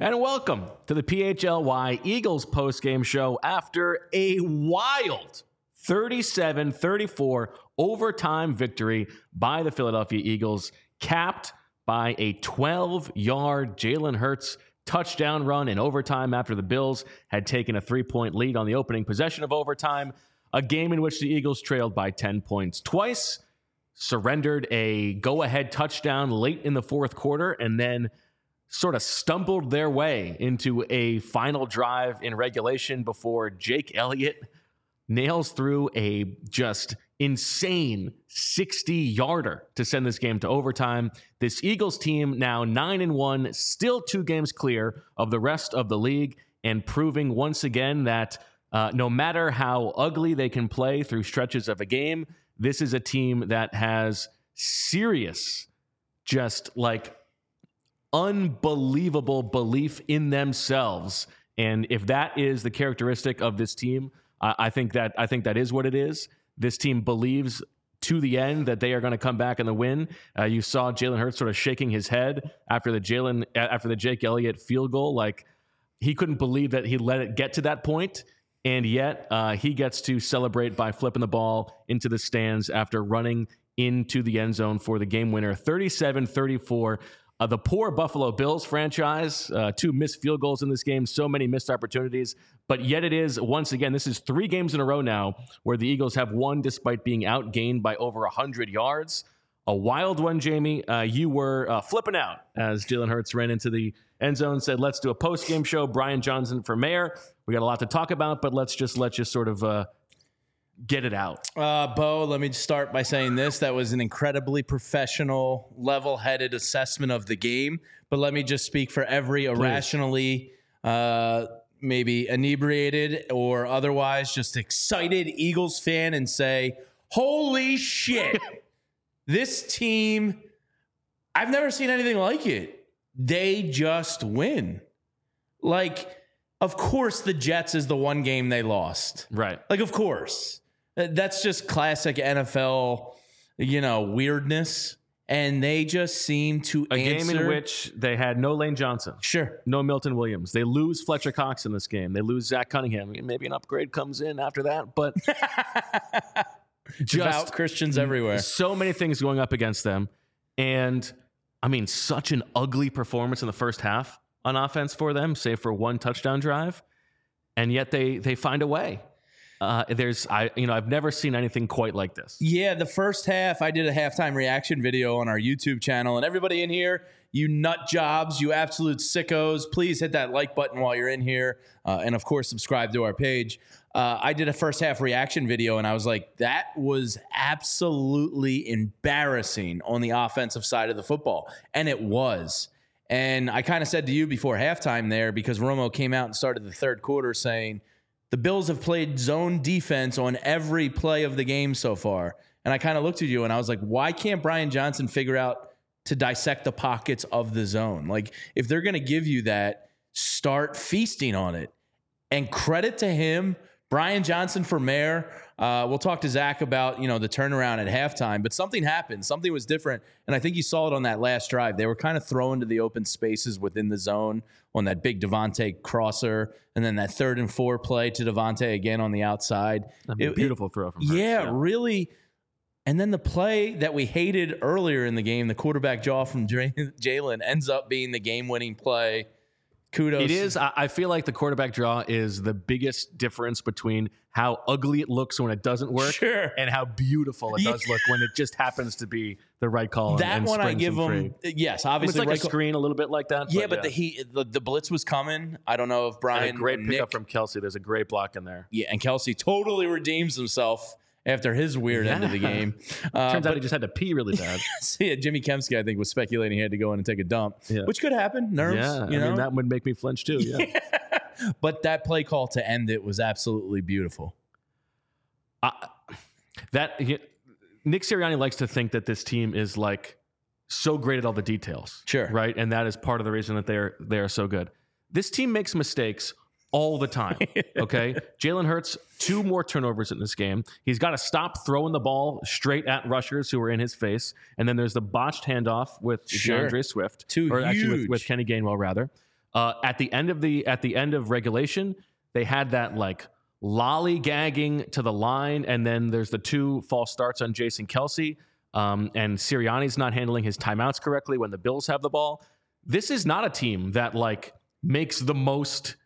and welcome to the PHLY Eagles postgame show after a wild 37 34 overtime victory by the Philadelphia Eagles, capped by a 12 yard Jalen Hurts touchdown run in overtime after the Bills had taken a three point lead on the opening possession of overtime, a game in which the Eagles trailed by 10 points twice, surrendered a go ahead touchdown late in the fourth quarter, and then sort of stumbled their way into a final drive in regulation before Jake Elliott nails through a just insane 60 yarder to send this game to overtime. This Eagles team now 9 and 1, still two games clear of the rest of the league and proving once again that uh, no matter how ugly they can play through stretches of a game, this is a team that has serious just like unbelievable belief in themselves. And if that is the characteristic of this team, I, I think that I think that is what it is. This team believes to the end that they are going to come back in the win. Uh, you saw Jalen Hurts sort of shaking his head after the Jalen after the Jake Elliott field goal, like he couldn't believe that he let it get to that point. And yet, uh, he gets to celebrate by flipping the ball into the stands after running into the end zone for the game winner 37 34. Uh, the poor Buffalo Bills franchise, uh, two missed field goals in this game, so many missed opportunities. But yet it is, once again, this is three games in a row now where the Eagles have won despite being outgained by over 100 yards. A wild one, Jamie. Uh, you were uh, flipping out as Jalen Hurts ran into the end zone said, let's do a post game show. Brian Johnson for mayor. We got a lot to talk about, but let's just let you sort of uh, get it out. Uh, Bo, let me start by saying this. That was an incredibly professional, level headed assessment of the game. But let me just speak for every irrationally, uh, maybe inebriated or otherwise just excited Eagles fan and say, holy shit, this team, I've never seen anything like it. They just win. Like, of course, the Jets is the one game they lost. Right. Like, of course. That's just classic NFL, you know, weirdness. And they just seem to A answer. game in which they had no Lane Johnson. Sure. No Milton Williams. They lose Fletcher Cox in this game. They lose Zach Cunningham. Maybe an upgrade comes in after that, but Devout Christians everywhere. so many things going up against them. And I mean, such an ugly performance in the first half on offense for them, save for one touchdown drive. And yet they they find a way. Uh, there's I you know I've never seen anything quite like this. Yeah, the first half, I did a halftime reaction video on our YouTube channel, and everybody in here, you nut jobs, you absolute sickos, please hit that like button while you're in here, uh, and of course, subscribe to our page. Uh, I did a first half reaction video, and I was like, that was absolutely embarrassing on the offensive side of the football, and it was. And I kind of said to you before halftime there, because Romo came out and started the third quarter saying, the Bills have played zone defense on every play of the game so far. And I kind of looked at you and I was like, why can't Brian Johnson figure out to dissect the pockets of the zone? Like, if they're going to give you that, start feasting on it. And credit to him, Brian Johnson for mayor. Uh, we'll talk to Zach about you know the turnaround at halftime, but something happened. Something was different, and I think you saw it on that last drive. They were kind of thrown to the open spaces within the zone on that big DeVonta crosser, and then that third and four play to DeVonta again on the outside. I mean, It- beautiful throw from Hurts, yeah, really. And then the play that we hated earlier in the game, the quarterback draw from Jalen, ends up being the game-winning play. Kudos. It is. I I feel like the quarterback draw is the biggest difference between how ugly it looks when it doesn't work Sure. and how beautiful it does look when it just happens to be the right call. that and one I springs give and him. free. Yes, It's obviously. like right a call- screen a little bit like that. yeah, but the he the, the blitz was coming. I don't know if and Brian a great or pickup from Kelce. There's a great block in there. yeah, and Kelce totally redeems himself after his weird end of the game. Uh, Turns out he just had to pee really bad. yeah, Jimmy Kempski, I think, was speculating he had to go in and take a dump, Yeah. which could happen. Nerves, yeah, you I know. mean that would make me flinch too. Yeah. but that play call to end it was absolutely beautiful. that he- Nick Sirianni likes to think that this team is like so great at all the details. Sure. Right. And that is part of the reason that they're they are so good. This team makes mistakes all the time. Okay. Jalen Hurts, two more turnovers in this game. He's got to stop throwing the ball straight at rushers who are in his face. And then there's the botched handoff with Sure. DeAndre Swift. Two or actually with, with Kenny Gainwell rather. Uh, at the end of the at the end of regulation, they had that like lollygagging to the line, and then there's the two false starts on Jason Kelce. Um, and Sirianni's not handling his timeouts correctly when the Bills have the ball. This is not a team that like makes the most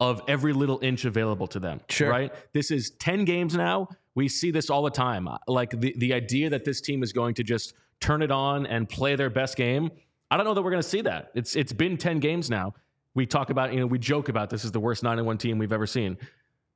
of every little inch available to them. Sure. Right? This is 10 games now. We see this all the time. Like the, the idea that this team is going to just turn it on and play their best game. I don't know that we're going to see that. It's it's been 10 games now. We talk about, you know, we joke about this is the worst 9 1 team we've ever seen.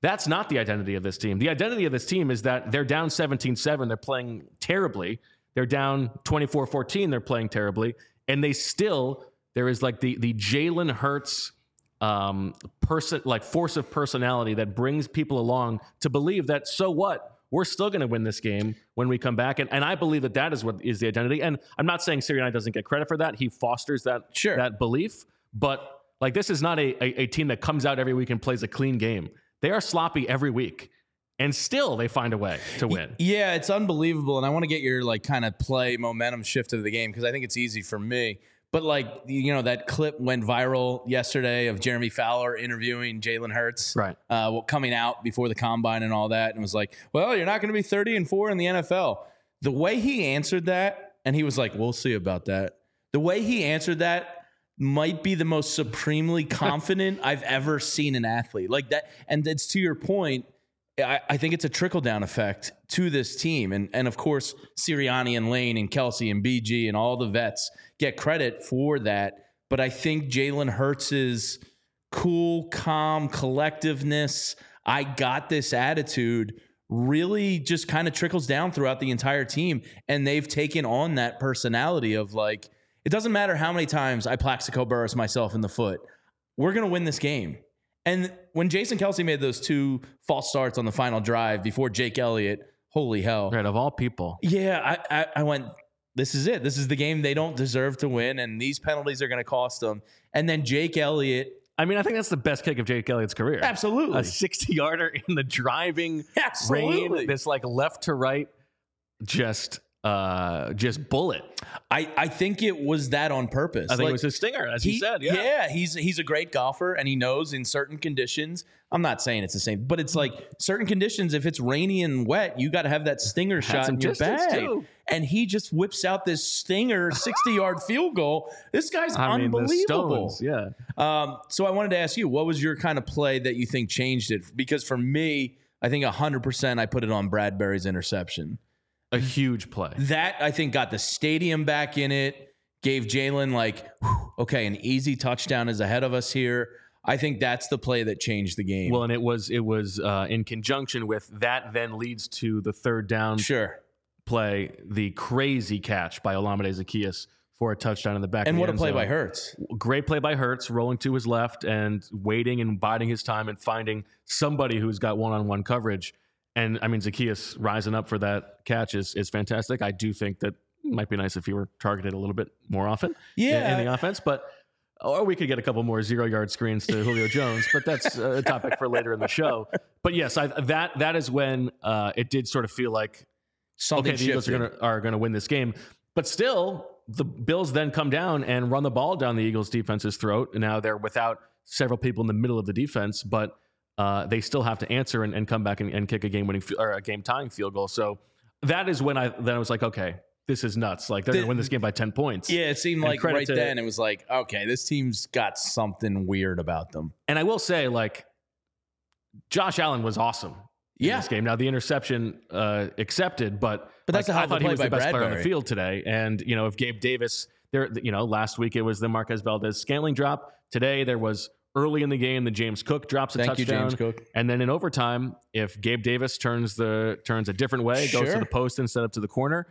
That's not the identity of this team. The identity of this team is that they're down 17 7. They're playing terribly. They're down 24 14. They're playing terribly. And they still, there is like the, the Jalen Hurts um, person, like force of personality that brings people along to believe that, so what? We're still going to win this game when we come back. And, and I believe that that is what is the identity. And I'm not saying Sirianni doesn't get credit for that. He fosters that, Sure. that belief. But like, this is not a, a, a team that comes out every week and plays a clean game. They are sloppy every week, and still they find a way to win. Yeah, it's unbelievable, and I want to get your like kind of play momentum shift of the game because I think it's easy for me. But like you know, that clip went viral yesterday of Jeremy Fowler interviewing Jalen Hurts, Right. Uh, coming out before the combine and all that, and was like, "Well, you're not going to be 30 and four in the NFL." The way he answered that, and he was like, "We'll see about that." The way he answered that might be the most supremely confident I've ever seen an athlete like that. And it's to your point. I, I think it's a trickle down effect to this team. And, and of course, Sirianni and Lane and Kelce and BG and all the vets get credit for that. But I think Jalen Hurts's cool, calm collectiveness, I got this attitude really just kind of trickles down throughout the entire team. And they've taken on that personality of like, it doesn't matter how many times I Plaxico Burress myself in the foot, we're going to win this game. And when Jason Kelce made those two false starts on the final drive before Jake Elliott, holy hell. Right. Of all people. Yeah, I, I, I went, this is it. This is the game they don't deserve to win, and these penalties are going to cost them. And then Jake Elliott, I mean, I think that's the best kick of Jake Elliott's career. absolutely. A 60 yarder in the driving Absolutely. rain. This like left to right, just uh just bullet. I, I think it was that on purpose. I think Like, it was his stinger, as he, said. Yeah. he's he's a great golfer and he knows in certain conditions. I'm not saying it's the same, but it's like certain conditions. If it's rainy and wet, you got to have that stinger shot in your bag. too. And he just whips out this stinger 60 yard field goal. This guy's I mean, unbelievable. stones. Yeah. Um, so I wanted to ask you, what was your kind of play that you think changed it? Because for me, I think 100% I put it on Bradberry's interception. A huge play. That I think got the stadium back in it, gave Jalen like, whew, okay, an easy touchdown is ahead of us here. I think that's the play that changed the game. Well, and it was it was uh, in conjunction with that then leads to the third down sure. play, the crazy catch by Olamide Zaccheaus for a touchdown in the back. And what a play zone. by Hurts. Great play by Hurts, rolling to his left and waiting and biding his time and finding somebody who's got one-on-one coverage. And I mean, Zaccheaus rising up for that catch is, is fantastic. I do think that it might be nice if he were targeted a little bit more often in- Yeah. in, the offense, but or we could get a couple more zero-yard screens to Julio Jones, but that's a topic for later in the show. But yes, I, that that is when uh, it did sort of feel like Something okay, the Eagles are shifted. gonna are gonna win this game. But still, the Bills then come down and run the ball down the Eagles' defense's throat. And now they're without several people in the middle of the defense, but uh, they still have to answer and, and come back and, and kick a game winning or a game tying field goal. So that is when I then I was like, okay, this is nuts. Like they're The- gonna win this game by ten points. Yeah, it seemed And like right to- then it was like, okay, this team's got something weird about them. And I will say, like, Josh Allen was awesome. In Yeah. this game. Now the interception uh, accepted, but But that's like, a I thought he was the best player on the field today. And you know, if Gabe Davis, there, you know, last week it was the Marquez Valdes-Scantling drop. Today there was early in the game, the James Cook drops a Thank you, touchdown. Cook. And then in overtime, if Gabe Davis turns the turns a different way, goes to the post instead of to the corner,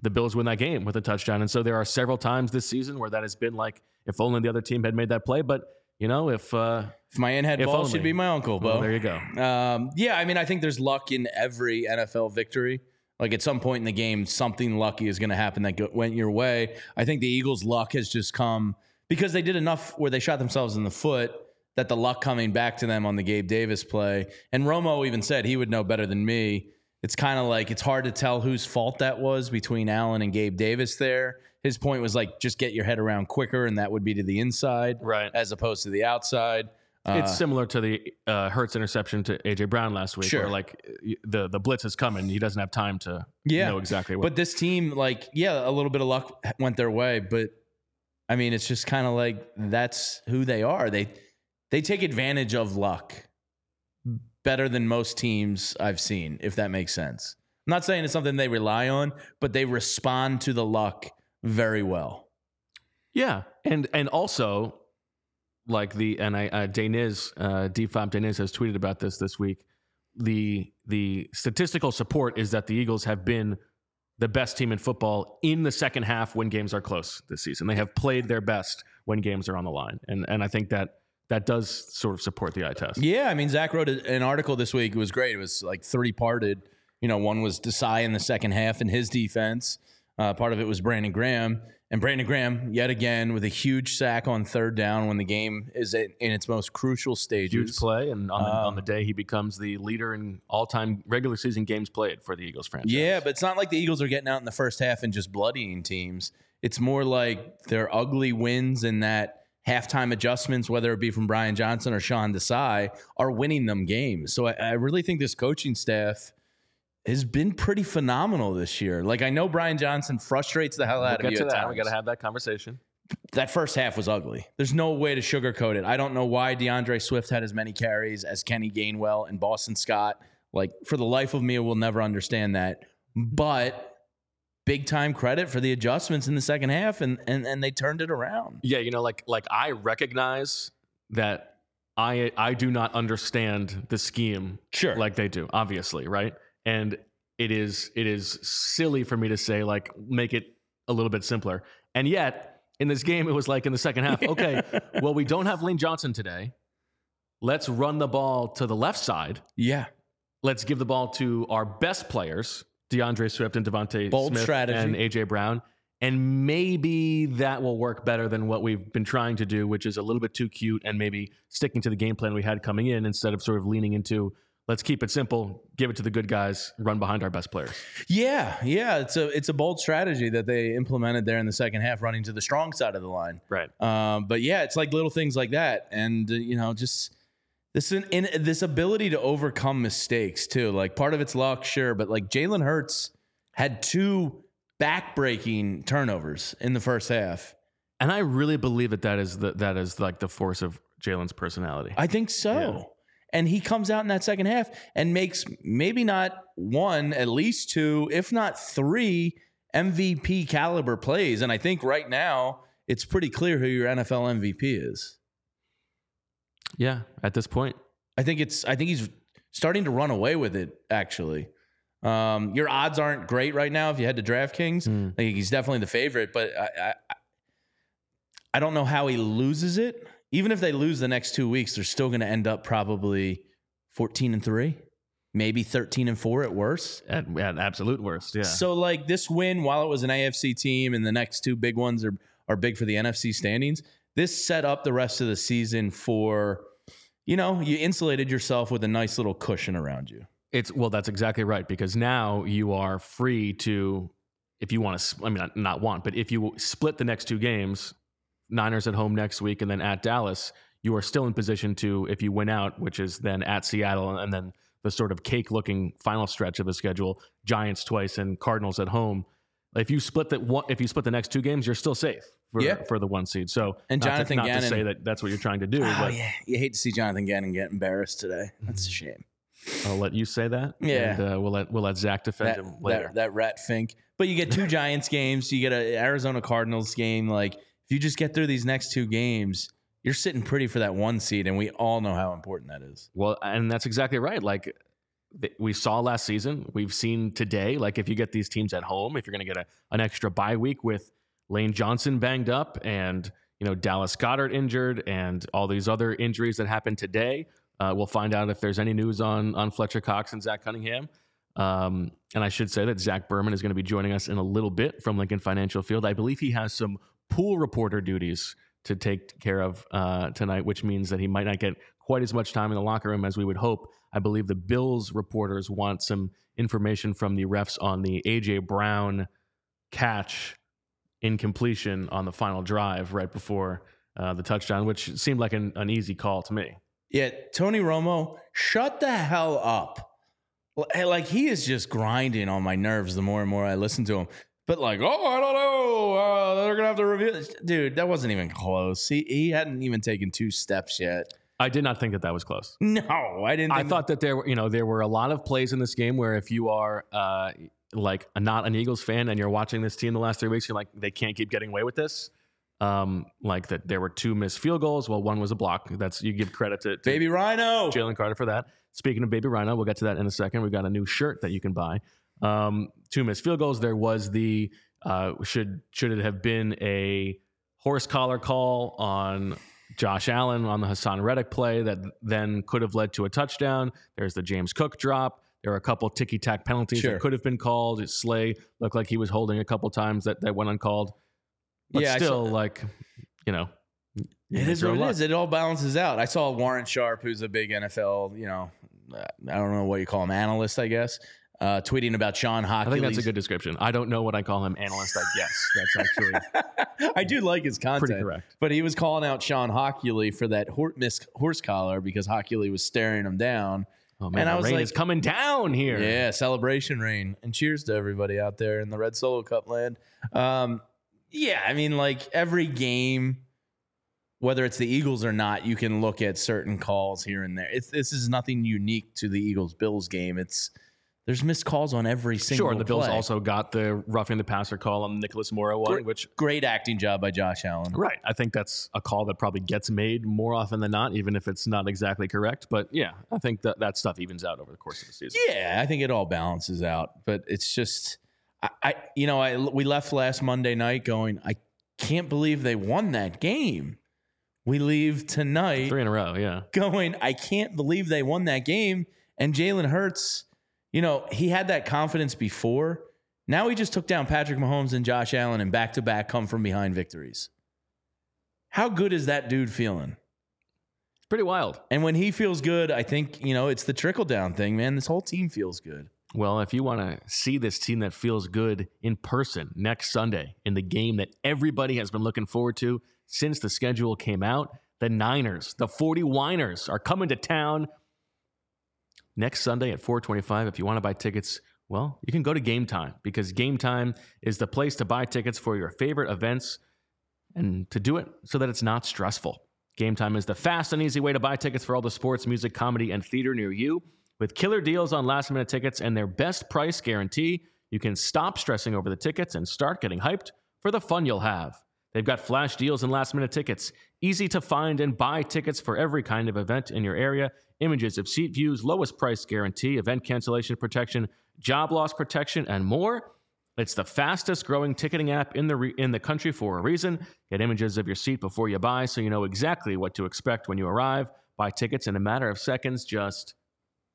the Bills win that game with a touchdown. And so there are several times this season where that has been like, if only the other team had made that play. But you know, if uh, If my aunt had If balls, only. she'd be my uncle, well, Bo. there you go. Um, yeah, I mean, I think there's luck in every NFL victory. Like at some point in the game, something lucky is going to happen that go- went your way. I think the Eagles' luck has just come because they did enough where they shot themselves in the foot that the luck coming back to them on the Gabe Davis play. And Romo even said he would know better than me. It's kind of like it's hard to tell whose fault that was between Allen and Gabe Davis there. His point was like, just get your head around quicker, and that would be to the inside Right. as opposed to the outside. Uh, it's similar to the uh, Hurts interception to AJ Brown last week, Sure. where like the the blitz is coming, he doesn't have time to Yeah. know exactly what. But this team, like, yeah, a little bit of luck went their way, but I mean, it's just kind of like that's who they are. They they take advantage of luck better than most teams I've seen, if that makes sense. I'm not saying it's something they rely on, but they respond to the luck very well. Yeah, and and also like the and I uh, Deniz uh, Deniz has tweeted about this this week. The the statistical support is that the Eagles have been the best team in football in the second half when games are close this season. They have played their best when games are on the line, and and I think that that does sort of support the eye test. Yeah, I mean, Zach wrote an article this week. It was great. It was like three parted. You know, one was Desai in the second half and his defense. Uh, part of it was Brandon Graham. And Brandon Graham, yet again, with a huge sack on third down when the game is in, its most crucial stages. Huge play, and on the, on Um, the day he becomes the leader in all-time regular season games played for the Eagles franchise. Yeah, but it's not like the Eagles are getting out in the first half and just bloodying teams. It's more like their ugly wins and that halftime adjustments, whether it be from Brian Johnson or Sean Desai, are winning them games. So I, I really think this coaching staff has been pretty phenomenal this year. Like I know Brian Johnson frustrates the hell we'll out of get you. to at that. We got to have that conversation. that first half was ugly. There's no way to sugarcoat it. I don't know why DeAndre Swift had as many carries as Kenny Gainwell and Boston Scott. Like for the life of me, I will never understand that. But big time credit for the adjustments in the second half, and and and they turned it around. Yeah, you know, like like I recognize that I I do not understand the scheme Sure. like they do, obviously, right? And it is it is silly for me to say like make it a little bit simpler. And yet, in this game, it was like in the second half, okay, well, we don't have Lane Johnson today. Let's run the ball to the left side. Yeah. Let's give the ball to our best players, DeAndre Swift and DeVonta Bold Smith strategy. and AJ Brown. And maybe that will work better than what we've been trying to do, which is a little bit too cute and maybe sticking to the game plan we had coming in instead of sort of leaning into let's keep it simple, give it to the good guys, run behind our best players. Yeah, yeah. It's a it's a bold strategy that they implemented there in the second half, running to the strong side of the line. Right. Um, but yeah, it's like little things like that, and uh, you know, just this in, in this ability to overcome mistakes too. Like part of it's luck, sure, but like Jalen Hurts had two backbreaking turnovers in the first half. And I really believe that that is the, that is like the force of Jalen's personality. I think so. Yeah. And he comes out in that second half and makes maybe not one, at least two, if not three MVP caliber plays. And I think right now it's pretty clear who your NFL MVP is. yeah, at this point. I think it's I think he's starting to run away with it actually. Um, your odds aren't great right now if you head to DraftKings. Hmm. I think he's definitely the favorite, but I, I I don't know how he loses it. Even if they lose the next two weeks, they're still going to end up probably fourteen and three, maybe thirteen and four at worst. At, at absolute worst. Yeah. So like this win, while it was an AFC team, and the next two big ones are are big for the NFC standings. This set up the rest of the season for, you know, you insulated yourself with a nice little cushion around you. It's well, that's exactly right because now you are free to, if you want to, I mean, not want, but if you split the next two games, Niners at home next week and then at Dallas, you are still in position to, if you win out, which is then at Seattle and then the sort of cake-looking final stretch of the schedule, Giants twice and Cardinals at home. If you split the one, if you split the next two games, you're still safe for, Yeah. for the one seed. So, And not Jonathan to, Gannon- to say that that's what you're trying to do, Oh but yeah, you hate to see Jonathan Gannon get embarrassed today. That's a shame. I'll let you say that. Yeah. and uh, we'll let we'll let Zach defend That, him later. that that rat fink. But you get two Giants games. You get an Arizona Cardinals game. Like you just get through these next two games, you're sitting pretty for that one seed, and we all know how important that is. Well, and that's exactly right. Like we saw last season, we've seen today. Like if you get these teams at home, if you're going to get a, an extra bye week with Lane Johnson banged up and you know Dallas Goedert injured and all these other injuries that happened today, uh, we'll find out if there's any news on on Fletcher Cox and Zach Cunningham. Um, and I should say that Zach Berman is going to be joining us in a little bit from Lincoln Financial Field. I believe he has some pool reporter duties to take care of uh, tonight, which means that he might not get quite as much time in the locker room as we would hope. I believe the Bills reporters want some information from the refs on the AJ Brown catch incompletion on the final drive right before uh, the touchdown, which seemed like an, an easy call to me. Yeah, Tony Romo, shut the hell up. Like he is just grinding on my nerves the more and more I listen to him. But like, oh, I don't know. Uh, they're gonna have to reveal this. Dude, that wasn't even close. He he hadn't even taken two steps yet. I did not think that that was close. No, I didn't. I thought that there were, you know, there were a lot of plays in this game where if you are uh, like not an Eagles fan and you're watching this team the last three weeks, you're like, they can't keep getting away with this. Um, like that, there were two missed field goals. Well, one was a block. That's you give credit to, to Baby Rhino. Jalen Carter for that. Speaking of Baby Rhino, we'll get to that in a second. We've got a new shirt that you can buy. Um, two missed field goals. There was the uh, should should it have been a horse collar call on Josh Allen on the Haason Reddick play that then could have led to a touchdown. There's the James Cook drop. There were a couple ticky tack penalties Sure. that could have been called. Slay looked like he was holding a couple times that, that went uncalled. But Yeah, still, like, you know, It is what it is. It all balances out. I saw Warren Sharp, who's a big NFL, you know, I don't know what you call him, analyst, I guess, uh, tweeting about Shawn Hochuli. I think that's a good description. I don't know what I call him, analyst. I guess that's actually I do like his content. pretty correct. But he was calling out Shawn Hochuli for that hor- horse collar because Hochuli was staring him down. Oh man, And I was rain like- is coming down here. Yeah, celebration rain. And cheers to everybody out there in the Red Solo Cup land. Um, yeah, I mean, like every game, whether it's the Eagles or not, you can look at certain calls here and there. It's this is nothing unique to the Eagles Bills game. It's there's missed calls on every single. Sure, the Bills play. also got the roughing the passer call on the Nicholas Morrow one, Great. which great acting job by Josh Allen. right, I think that's a call that probably gets made more often than not, even if it's not exactly correct. But yeah, I think that that stuff evens out over the course of the season. Yeah, I think it all balances out, but it's just, I, I you know, I we left last Monday night going, I can't believe they won that game. We leave tonight Three in a row, yeah. going, I can't believe they won that game. And Jalen Hurts, you know, he had that confidence before. Now he just took down Patrick Mahomes and Josh Allen and back to back come from behind victories. How good is that dude feeling? It's pretty wild. And when he feels good, I think, you know, it's the trickle down thing, man. This whole team feels good. Well, if you want to see this team that feels good in person next Sunday in the game that everybody has been looking forward to since the schedule came out, the Niners, the 40 Winers are coming to town next Sunday at 425. If you want to buy tickets, well, you can go to Game Time because Game Time is the place to buy tickets for your favorite events and to do it so that it's not stressful. Game Time is the fast and easy way to buy tickets for all the sports, music, comedy, and theater near you. With killer deals on last minute tickets and their best price guarantee, you can stop stressing over the tickets and start getting hyped for the fun you'll have. They've got flash deals and last minute tickets, easy to find and buy tickets for every kind of event in your area, images of seat views, lowest price guarantee, event cancellation protection, job loss protection, and more. It's the fastest growing ticketing app in the re- in the country for a reason. Get images of your seat before you buy so you know exactly what to expect when you arrive. Buy tickets in a matter of seconds, just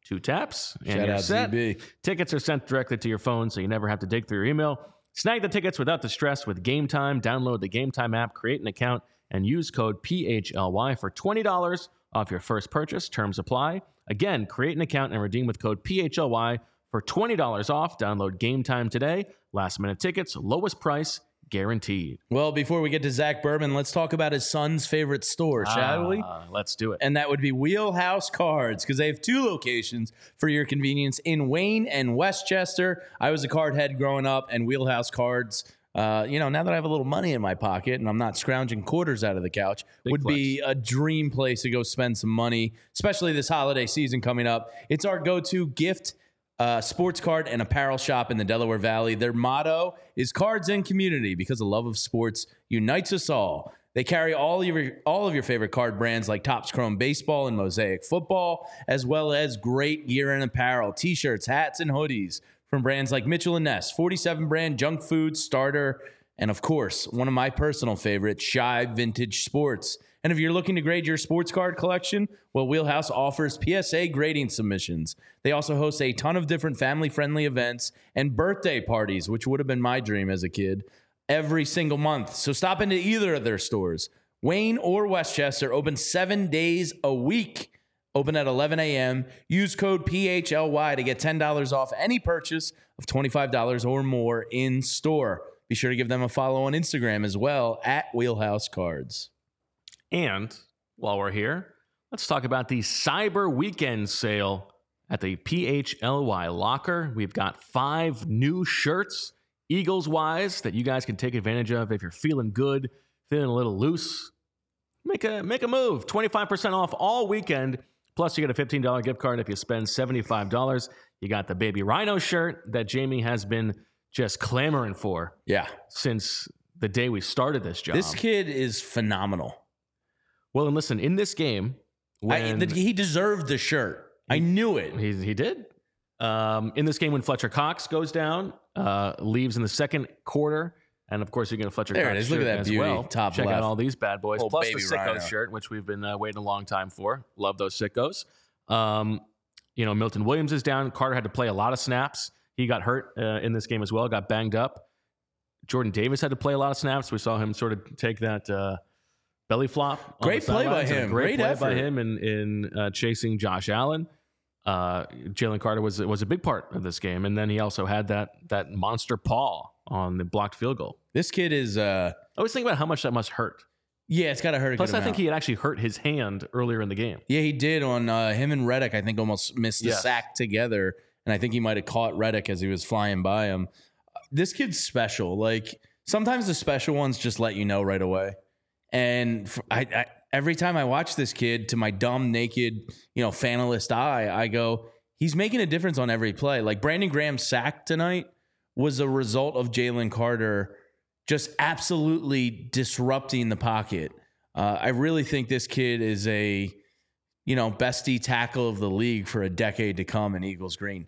two taps and Shout you're out set. ZB. Tickets are sent directly to your phone so you never have to dig through your email. Snag the tickets without the stress with Game Time. Download the Game Time app, create an account, and use code PHLY for $20 off your first purchase. Terms apply. Again, create an account and redeem with code PHLY for $20 off. Download Game Time today. Last minute tickets, lowest price guaranteed. Well, before we get to Zach Berman, let's talk about his son's favorite store, shall we? Ah, Let's do it. And that would be Wheelhouse Cards because they have two locations for your convenience in Wayne and West Chester. I was a card head growing up, and Wheelhouse Cards. Uh, you know, now that I have a little money in my pocket and I'm not scrounging quarters out of the couch, Big would be a dream place to go spend some money, especially this holiday season coming up. It's our go to gift uh, sports card and apparel shop in the Delaware Valley. Their motto is cards and community because the love of sports unites us all. They carry all of your all of your favorite card brands like Topps Chrome Baseball and Mosaic Football, as well as great gear and apparel, t-shirts, hats, and hoodies from brands like Mitchell and Ness, 47 brand junk food starter, and of course, one of my personal favorites, Shy Vintage Sports. And if you're looking to grade your sports card collection, well, Wheelhouse offers PSA grading submissions. They also host a ton of different family friendly events and birthday parties, which would have been my dream as a kid, every single month. So stop into either of their stores. Wayne or West Chester open seven days a week. Open at 11 a.m. Use code PHLY to get $10 off any purchase of $25 or more in store. Be sure to give them a follow on Instagram as well at Wheelhouse Cards. And while we're here, let's talk about the Cyber Weekend sale at the PHLY Locker. We've got five new shirts, Eagles wise, that you guys can take advantage of if you're feeling good, feeling a little loose. Make a make a move. 25% off all weekend. Plus, you get a $15 gift card if you spend $75. You got the baby rhino shirt that Jamie has been just clamoring for Yeah. since the day we started this job. This kid is phenomenal. Well, and listen, in this game, I, when that he deserved the shirt. I knew it. he, he did. Um, in this game, when Fletcher Cox goes down, uh, leaves in the second quarter, and of course, you're going to Fletcher There Cox is. Look at that as beauty, well. top Check left. out all these bad boys, Little plus the rhino. shirt, which we've been uh, waiting a long time for. Love those Sickos. Um, you know, Milton Williams is down. Carter had to play a lot of snaps. He got hurt uh, in this game as well. Got banged up. Jordan Davis had to play a lot of snaps. We saw him sort of take that uh, belly flop. Great play by him. Great, Great play by him in in uh, chasing Josh Allen. Uh, Jalen Carter was was a big part of this game, and then he also had that that monster paw on the blocked field goal. This kid is, uh, I was thinking about how much that must hurt. yeah, it's got to hurt. A Plus, I think he had actually hurt his hand earlier in the game. Yeah, he did on uh, him and Reddick. I think almost missed the Yes. sack together, and I think he might have caught Reddick as he was flying by him. This kid's special. Like sometimes the special ones just let you know right away. And I I every time I watch this kid, to my dumb, naked, you know, fanalist eye, I go, he's making a difference on every play. Like Brandon Graham's sack tonight was a result of Jalen Carter just absolutely disrupting the pocket. Uh, I really think this kid is a, you know, bestie tackle of the league for a decade to come in Eagles Green.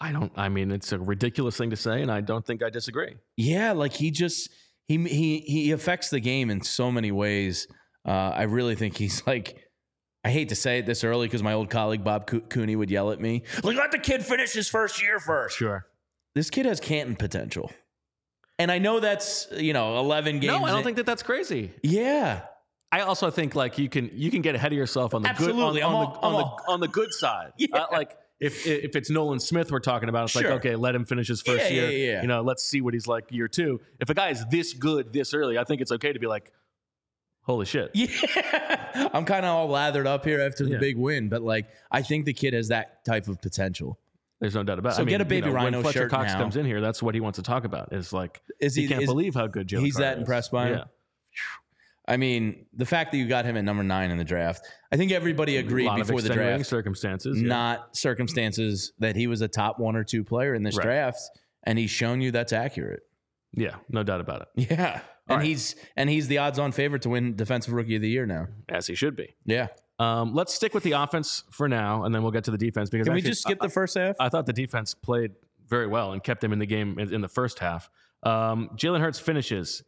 I don't. I mean, it's a ridiculous thing to say, and I don't think I disagree. Yeah, like he just he he he affects the game in so many ways. Uh, I really think he's like. I hate to say it this early because my old colleague Bob Co- Cooney would yell at me, like, let the kid finish his first year first. Sure. This kid has Canton potential. And I know that's, you know, 11 games. No, I don't in- think that that's crazy. Yeah. I also think like you can you can get ahead of yourself on the Absolutely. good on, I'm on all- the, on, the, on the good side. Yeah. Uh, like if if it's Nolan Smith we're talking about, it's like okay, let him finish his first Yeah, year. yeah, yeah. You know, let's see what he's like year two. If a guy is this good this early, I think it's okay to be like, holy shit. Yeah. I'm kind of all lathered up here after the big win, but like, I think the kid has that type of potential. There's no doubt about it. So I mean, get a you Baby know, Rhino when Fletcher shirt Cox now. comes in here, that's what he wants to talk about. Is like Is he he, can't is- believe how good Jalen he's Carter that is. impressed by him? I mean, the fact that you got him at number nine in the draft, I think everybody agreed before the draft, circumstances. yeah. not circumstances that he was a top one or two player in this Right. draft, and he's shown you that's accurate. yeah, no doubt about it. Yeah, All and right. he's and he's the odds-on favorite to win Defensive Rookie of the Year now. As he should be. Yeah, Um, let's stick with the offense for now, and then we'll get to the defense because can we just skip the first half? I thought the defense played very well and kept them in the game in, in the first half. Um, Jalen Hurts finishes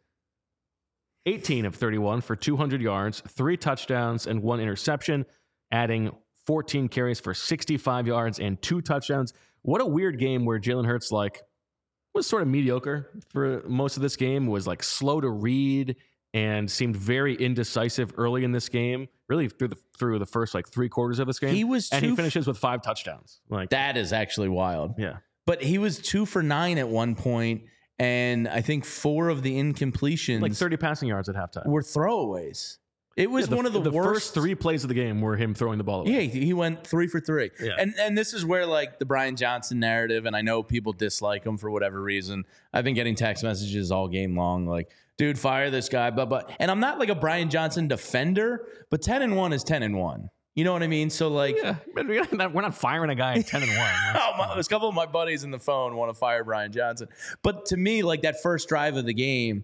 18 of 31 for 200 yards, three touchdowns, and one interception, adding 14 carries for 65 yards and two touchdowns. What a weird game where Jalen Hurts like was sort of mediocre for most of this game. Was like slow to read and seemed very indecisive early in this game. Really through the through the first like three quarters of this game. He was and he finishes with five touchdowns. Like that is actually wild. yeah. But he was two for nine at one point, and I think four of the incompletions like 30 passing yards at halftime. were throwaways. It was Yeah, the, one of the, worst first three plays of the game were him throwing the ball away. Yeah, he he went three for three. Yeah. And and this is where like the Brian Johnson narrative, and I know people dislike him for whatever reason. I've been getting text messages all game long, like, dude, fire this guy, but but and I'm not like a Brian Johnson defender, but ten and one is ten and one. You know what I mean? So like Yeah, we're not, we're not firing a guy at 10 and 1. Oh, my, there's a couple of my buddies in the phone want to fire Brian Johnson. But to me, like that first drive of the game,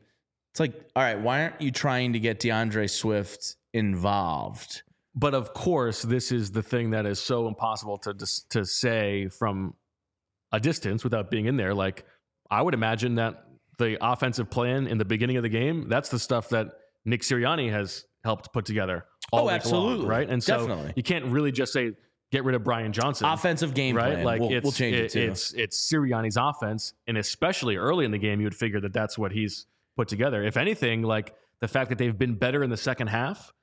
It's like, all right, why aren't you trying to get DeAndre Swift involved? But of course, this is the thing that is so impossible to to say from a distance without being in there. Like I would imagine that the offensive plan in the beginning of the game, that's the stuff that Nick Sirianni has helped put together. All Oh, week long, absolutely. right? And so Definitely. you can't really just say get rid of Brian Johnson. Offensive game right? plan. Like we'll, it's, we'll change it, too. It's it's Sirianni's offense, and especially early in the game, you would figure that that's what he's put together. If anything, like the fact that they've been better in the second half,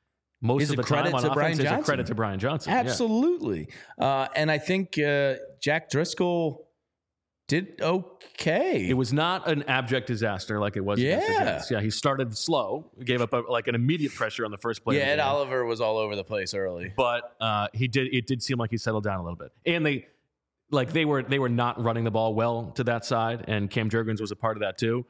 most Is of the time credit on to offense Brian is a Johnson. credit to Brian Johnson. Yeah. Absolutely. Uh, and I think uh, Jack Driscoll did okay. It was not an abject disaster like it was. Yeah. Yeah. He started slow, gave up a, like an immediate pressure on the first play. yeah, Ed. Oliver was all over the place early. but uh, he did. It did seem like he settled down a little bit, and they like they were they were not running the ball well to that side, and Cam Jurgens was a part of that too.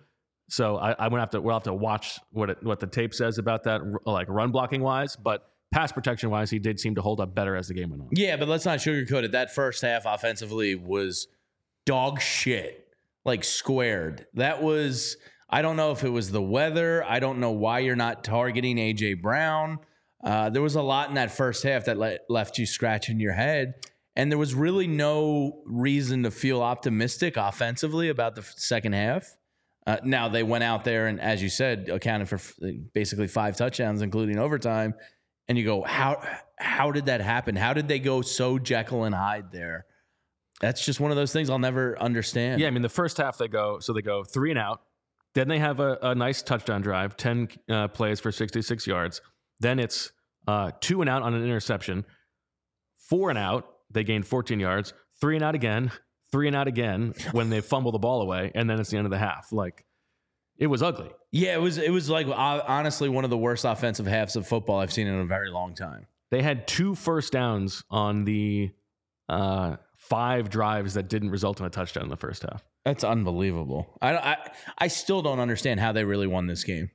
So I, I'm gonna have to we'll have to watch what it, what the tape says about that, like run blocking wise, but pass protection wise, he did seem to hold up better as the game went on. Yeah, but let's not sugarcoat it. That first half offensively was dog shit, like squared. That was, I don't know if it was the weather. I don't know why you're not targeting A.J. Brown. Uh, there was a lot in that first half that le- left you scratching your head. And there was really no reason to feel optimistic offensively about the f- second half. Uh, now they went out there and, as you said, accounted for f- basically five touchdowns, including overtime. And you go, how how did that happen? How did they go so Jekyll and Hyde there? That's just one of those things I'll never understand. Yeah, I mean the first half they go so they go three and out. Then they have a, a nice touchdown drive, ten uh, plays for sixty six yards. Then it's uh, two and out on an interception, four and out. They gain fourteen yards. Three and out again. Three and out again when they fumble the ball away, and then it's the end of the half. Like it was ugly. yeah. It was it was like uh, honestly one of the worst offensive halves of football I've seen in a very long time. They had two first downs on the uh, five drives that didn't result in a touchdown in the first half. That's unbelievable. I I I still don't understand how they really won this game.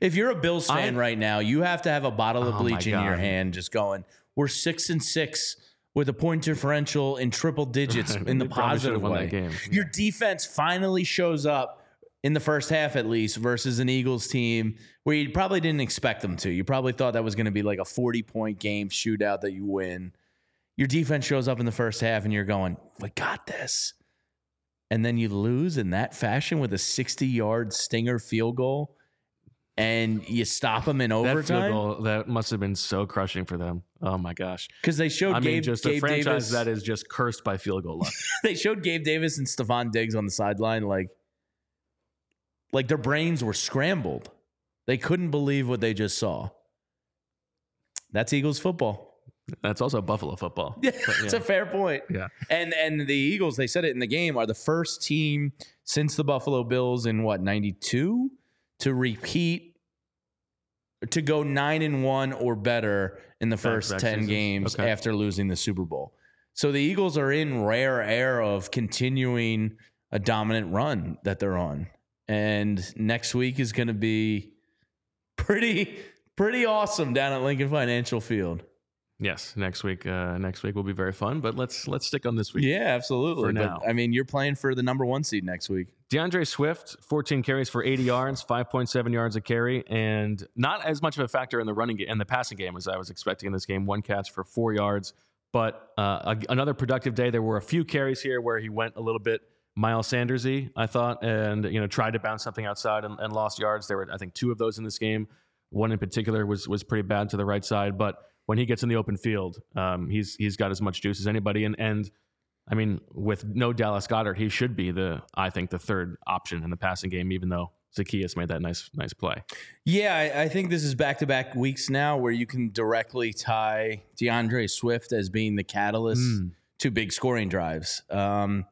If you're a Bills fan I- right now, you have to have a bottle of Oh bleach in your hand, just going. We're six and six with a point differential in triple digits in the They probably should positive way. game. Your defense finally shows up in the first half, at least, versus an Eagles team where you probably didn't expect them to. You probably thought that was going to be like a 40 point game shootout that you win. Your defense shows up in the first half, and you're going, "We got this." And then you lose in that fashion with a 60 yard stinger field goal, and you stop them in That field overtime goal that must have been so crushing for them. Oh my gosh. because they showed I mean, Gabe, just a franchise Davis. that is just cursed by field goal luck. they showed Gabe Davis and Stefon Diggs on the sideline like like their brains were scrambled. They couldn't believe what they just saw. That's Eagles football. That's also Buffalo football. Yeah, it's a fair point. Yeah. And and the Eagles, they said it in the game, are the first team since the Buffalo Bills in what, 92 to repeat to go 9 and 1 or better in the first 10 seasons. games Okay. after losing the Super Bowl. So the Eagles are in rare air of continuing a dominant run that they're on. And next week is going to be pretty pretty awesome down at Lincoln Financial Field. Yes, next week. Uh, next week will be very fun. But let's let's stick on this week. Yeah, absolutely. But. I mean, you're playing for the number one seed next week. DeAndre Swift, 14 carries for 80 yards, 5.7 yards a carry, and not as much of a factor in the running game and the passing game as I was expecting in this game. One catch for four yards, but uh, a- another productive day. There were a few carries here where he went a little bit Miles Sandersy, I thought, and you know tried to bounce something outside and, and lost yards. There were I think two of those in this game. One in particular was was pretty bad to the right side, but when he gets in the open field, um, he's he's got as much juice as anybody, and and I mean, with no Dallas Goedert, he should be the I think the third option in the passing game, even though Zaccheaus made that nice nice play. Yeah, I, I think this is back to back weeks now where you can directly tie DeAndre Swift as being the catalyst Mm. to big scoring drives. Um,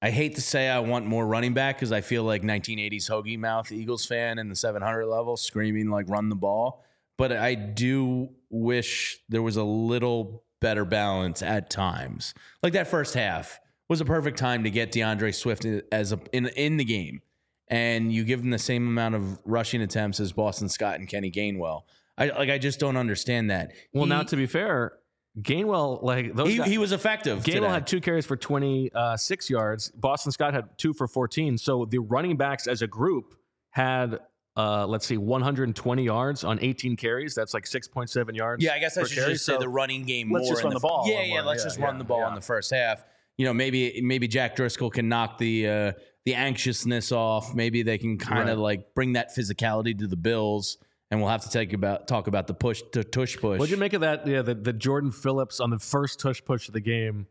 I hate to say I want more running back because I feel like 1980s hoagie mouth Eagles fan in the 700 level screaming like run the ball. But I do wish there was a little better balance at times. Like that first half was a perfect time to get DeAndre Swift as a, in in the game, and you give him the same amount of rushing attempts as Boston Scott and Kenny Gainwell. I like I just don't understand that. Well, He- now to be fair, Gainwell like those he, guys, he was effective. Gainwell today. had two carries for 26 yards. Boston Scott had two for 14. So the running backs as a group had uh, let's see, 120 yards on 18 carries. That's like 6.7 yards. Yeah, I guess I should carry. just say So the running game let's more. just run the ball Yeah, yeah. more. Let's Yeah, just yeah, run the ball in the first half. You know, maybe maybe Jack Driscoll can knock the uh, the anxiousness off. Maybe they can kind of Right. like bring that physicality to the Bills. And we'll have to take about talk about the push to tush push. What'd you make of that? Yeah, the, the Jordan Phillips on the first tush push of the game,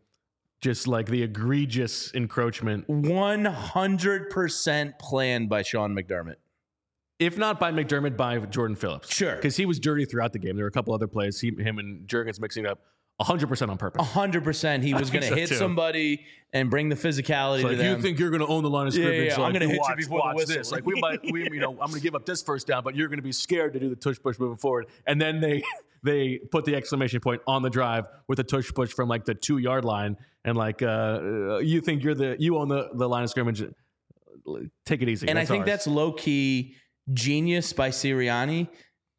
just like the egregious encroachment, One hundred percent planned by Sean McDermott. If not by McDermott, by Jordan Phillips. Sure. because he was dirty throughout the game. There were a couple other plays, he, him and Jurgens mixing it up 100 percent on purpose. hundred percent, he was going to so, hit too. somebody and bring the physicality Like to them. you think you're going to own the line of Yeah, yeah, scrimmage? yeah. I'm gonna hit you watch- before the whistle. This. Like we might, we, you know, I'm going to give up this first down, but you're going to be scared to do the tush push moving forward. And then they they put the exclamation point on the drive with a tush push from like the two yard line, and like uh, uh, you think you're the you own the the line of scrimmage. Take it easy. and I think ours. that's low key genius by Sirianni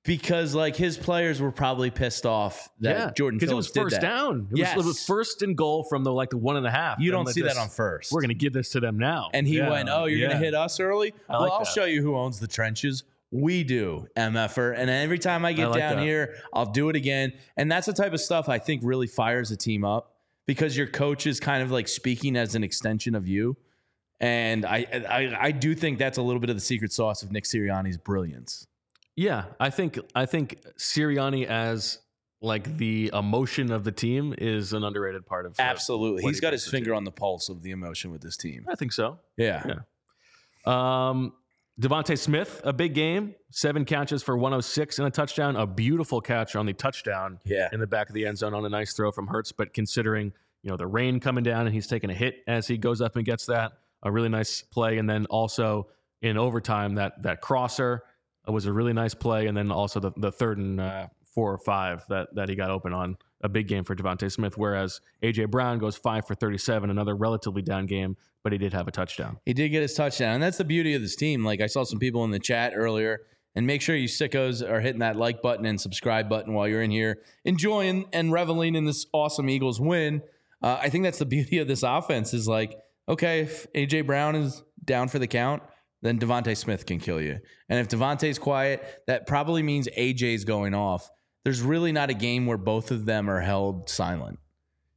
because like his players were probably pissed off that yeah, Jordan because it was did first that. down. It, Yes. was, it was first and goal from the like the one and a half. You And don't see that on first. We're to give this to them now. and he Yeah, went, "Oh, you're yeah. gonna hit us early? I well, like I'll that. show you who owns the trenches." We do, MFer. And every time I get like down that. here, I'll do it again. And that's the type of stuff I think really fires a team up because your coach is kind of like speaking as an extension of you. And I, I, I do think that's a little bit of the secret sauce of Nick Sirianni's brilliance. Yeah, I think I think Sirianni as like the emotion of the team is an underrated part of. of Absolutely. He's he got his finger on the pulse of the emotion with this team. I think so. Yeah. Yeah. Um, DeVonta Smith, a big game, seven catches for 106 and a touchdown. A beautiful catch on the touchdown Yeah. in the back of the end zone on a nice throw from Hurts. But considering you know the rain coming down and he's taking a hit as he goes up and gets that, a really nice play. And then also in overtime, that that crosser was a really nice play. And then also the, the third and uh, four or five that that he got open on a big game for DeVonta Smith. Whereas AJ Brown goes five for 37, another relatively down game, but he did have a touchdown. He did get his touchdown. And that's the beauty of this team. Like I saw some people in the chat earlier. And make sure you sickos are hitting that like button and subscribe button while you're in here, enjoying and reveling in this awesome Eagles win. Uh, I think that's the beauty of this offense is like, okay, if AJ Brown is down for the count, then DeVonta Smith can kill you. And if DeVonta's quiet, that probably means AJ's going off. There's really not a game where both of them are held silent.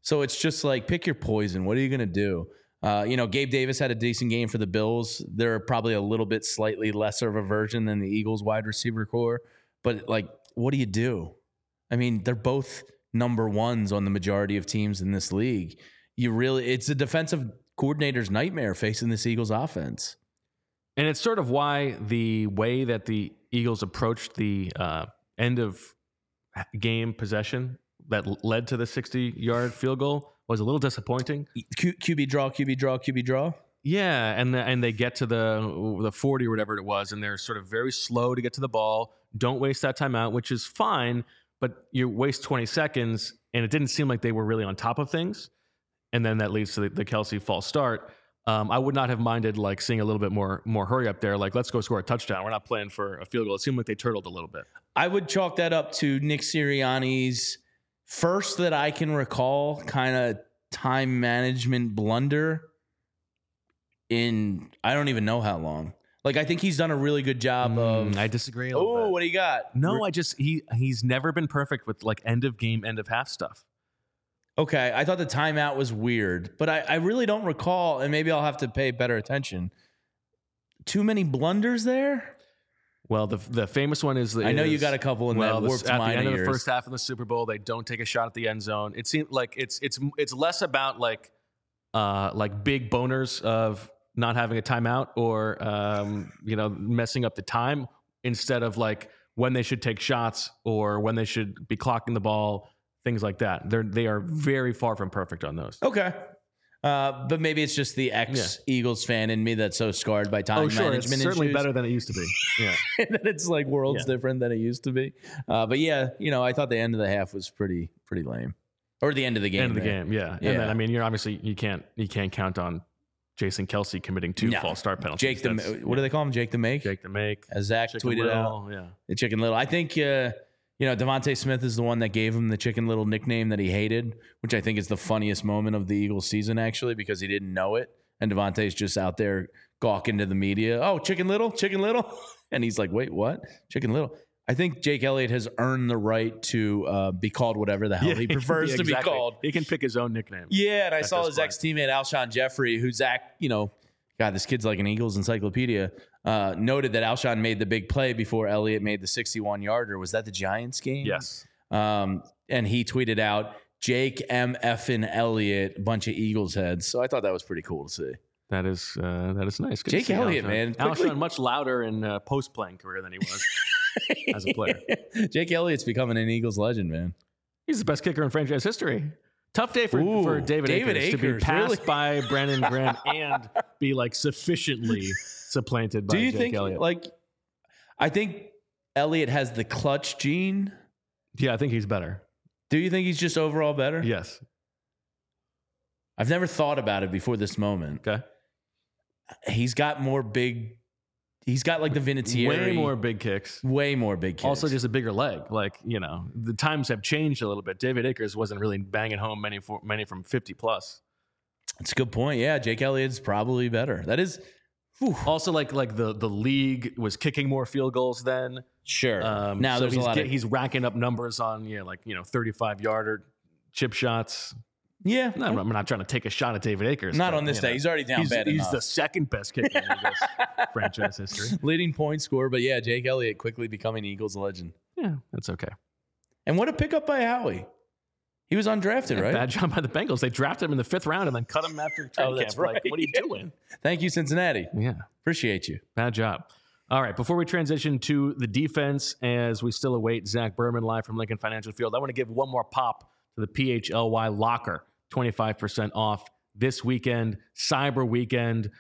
So it's just like pick your poison. What are you going to do? Uh, you know, Gabe Davis had a decent game for the Bills. They're probably a little bit slightly lesser of a version than the Eagles wide receiver corps. But like, what do you do? I mean, they're both number ones on the majority of teams in this league. You really, it's a defensive coordinator's nightmare facing this Eagles offense. And it's sort of why the way that the Eagles approached the uh, end of game possession that led to the 60 yard field goal was a little disappointing. Q- QB draw, QB draw, QB draw. Yeah, and the, and they get to the the 40 or whatever it was, and they're sort of very slow to get to the ball. Don't waste that time out, which is fine, but you waste 20 seconds, and it didn't seem like they were really on top of things. And then that leads to the, the Kelce false start. Um, I would not have minded like seeing a little bit more more hurry up there. Like, let's go score a touchdown. We're not playing for a field goal. It seemed like they turtled a little bit. I would chalk that up to Nick Sirianni's first that I can recall kind of time management blunder in I don't even know how long. Like I think he's done a really good job of Mm, I disagree a little Oh, bit. what do you got? No, I just he he's never been perfect with like end of game, end of half stuff. Okay, I thought the timeout was weird, but I, I really don't recall, and maybe I'll have to pay better attention. Too many blunders there? Well, the the famous one is. The I know you got a couple in well, that the- at the end of the first half of the Super Bowl, they don't take a shot at the end zone. It seems like it's it's it's less about like uh like big boners of not having a timeout or um you know messing up the time instead of like when they should take shots or when they should be clocking the ball, things like that. They're they are very far from perfect on those. Okay. Uh, but maybe it's just the ex Eagles fan in me that's so scarred by time Oh, sure, it's management certainly issues. better than it used to be. Yeah. that it's like worlds Yeah. different than it used to be. Uh, but yeah, you know, I thought the end of the half was pretty pretty lame, or the end of the game. end of the game. Yeah. Yeah. And then I mean, you're obviously you can't you can't count on Jason Kelce committing two No. false start penalties. Jake the That's- what do they call him? Jake the Make. Jake the make As Zach Chicken tweeted Little, out, Yeah. the Chicken Little. I think uh, you know DeVonta Smith is the one that gave him the Chicken Little nickname that he hated, which I think is the funniest moment of the Eagles season actually because he didn't know it, and DeVonta's just out there gawking to the media. Oh, Chicken Little, Chicken Little, and he's like, "Wait, what? Chicken Little?" I think Jake Elliott has earned the right to uh, be called whatever the hell he prefers to be exactly. called. He can pick his own nickname. Yeah, and I saw his ex teammate Alshon Jeffery, who's Zach, you know, God, this kid's like an Eagles encyclopedia. Uh, noted that Alshon made the big play before Elliott made the 61 yarder. Was that the Giants game? Yes. Um, and he tweeted out Jake M. Effin Elliott, bunch of Eagles heads. So I thought that was pretty cool to see. That is uh, that is nice. Good Jake Elliott, Alshon. man. Quickly- Alshon much louder in uh, post playing career than he was as a player. Jake Elliott's becoming an Eagles legend, man. He's the best kicker in franchise history. Tough day for, Ooh, for David, David Akers, to be passed really? by Brandon Graham and be like sufficiently supplanted by Do you Jake think, Elliott. like, I think Elliott has the clutch gene. yeah, I think he's better. Do you think he's just overall better? Yes. I've never thought about it before this moment. Okay. He's got more big. He's got like the Vinatieri. Way more big kicks. way more big. Kicks. Also, just a bigger leg. Like you know, the times have changed a little bit. David Akers wasn't really banging home many for, many from fifty plus. That's a good point. Yeah, Jake Elliott's probably better. That is Also, like like the the league was kicking more field goals then. sure. Um, now so there's he's a lot of he's racking up numbers on yeah, like you know, thirty five yarder chip shots. Yeah. No, I'm not trying to take a shot at David Akers. Not but, on this day. know, He's already down he's, bad he's enough. the second best kicker in Eagles franchise history. leading point scorer. But yeah, Jake Elliott quickly becoming Eagles legend. Yeah, that's okay. And what a pickup by Howie. He was undrafted, Yeah, right? Bad job by the Bengals. They drafted him in the fifth round and then cut him after training Oh, that's camp. Like, right. what are you doing? Thank you, Cincinnati. Yeah. Appreciate you. Bad job. All right, before we transition to the defense, as we still await Zach Berman live from Lincoln Financial Field, I want to give one more pop to the PHLY locker. 25% off this weekend, Cyber Weekend.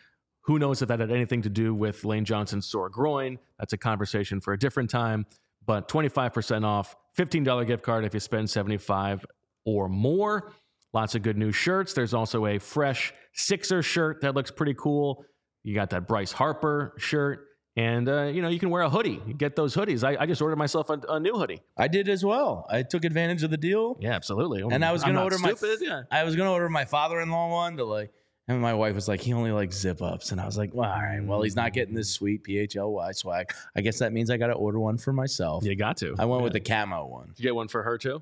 Who knows if that had anything to do with Lane Johnson's sore groin? That's a conversation for a different time. But 25% off, $15 gift card if you spend 75 or more. Lots of good new shirts. There's also a fresh Sixer shirt that looks pretty cool. You got that Bryce Harper shirt. And, uh, you know, you can wear a hoodie. You get those hoodies. I, I just ordered myself a, a new hoodie. I did as well. I took advantage of the deal. Yeah, absolutely. And I was gonna order my yeah. I was gonna order my father-in-law one to like, and my wife was like, he only likes zip ups, and I was like, well, all right, well, he's not getting this sweet PHLY swag. I guess that means I got to order one for myself. You got to. I went Yeah. with the camo one. Did you get one for her too?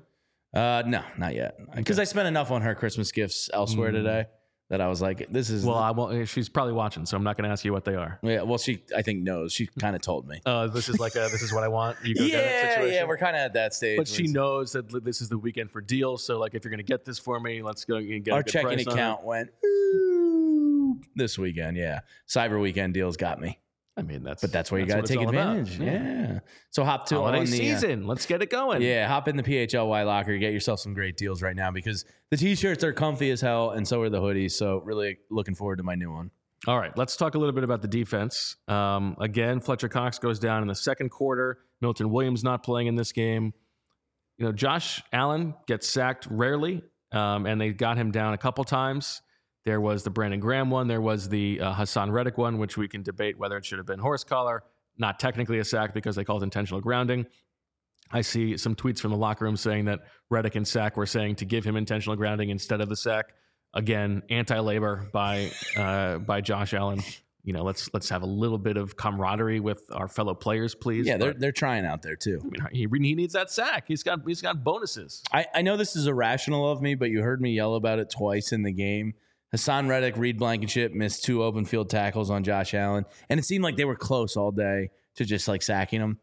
Uh, no, not yet, because I spent enough on her Christmas gifts elsewhere Mm. today that I was like, this is Well, I won't, she's probably watching, so I'm not going to ask you what they are. yeah. Well, she I think knows. She kind of told me. Uh, this is like a this is what I want. You go get Yeah, situation. yeah, we're kind of at that stage. but she it's- knows that li- this is the weekend for deals. So like, if you're going to get this for me, let's go and get a our good checking price on it. account went "Ooh," this weekend. Yeah, Cyber Weekend deals got me. I mean, that's But that's where you got to take advantage. Yeah. So hop to Holiday on the, uh, season. Let's get it going. yeah, hop in the PHLY locker. Get yourself some great deals right now because the t-shirts are comfy as hell, and so are the hoodies. So really looking forward to my new one. All right, let's talk a little bit about the defense. Um, again, Fletcher Cox goes down in the second quarter. Milton Williams not playing in this game. You know, Josh Allen gets sacked rarely, um, and they got him down a couple times. There was the Brandon Graham one. There was the uh, Haason Reddick one, which we can debate whether it should have been horse collar. Not technically a sack because they called intentional grounding. I see some tweets from the locker room saying that Reddick and Sack were saying to give him intentional grounding instead of the sack. Again, anti-labor by uh, by Josh Allen. You know, let's let's have a little bit of camaraderie with our fellow players, please. Yeah, they're But, they're trying out there too. I mean, he, he needs that sack. He's got he's got bonuses. I, I know this is irrational of me, but you heard me yell about it twice in the game. Haason Reddick, Reed Blankenship missed two open field tackles on Josh Allen, and it seemed like they were close all day to just like sacking him.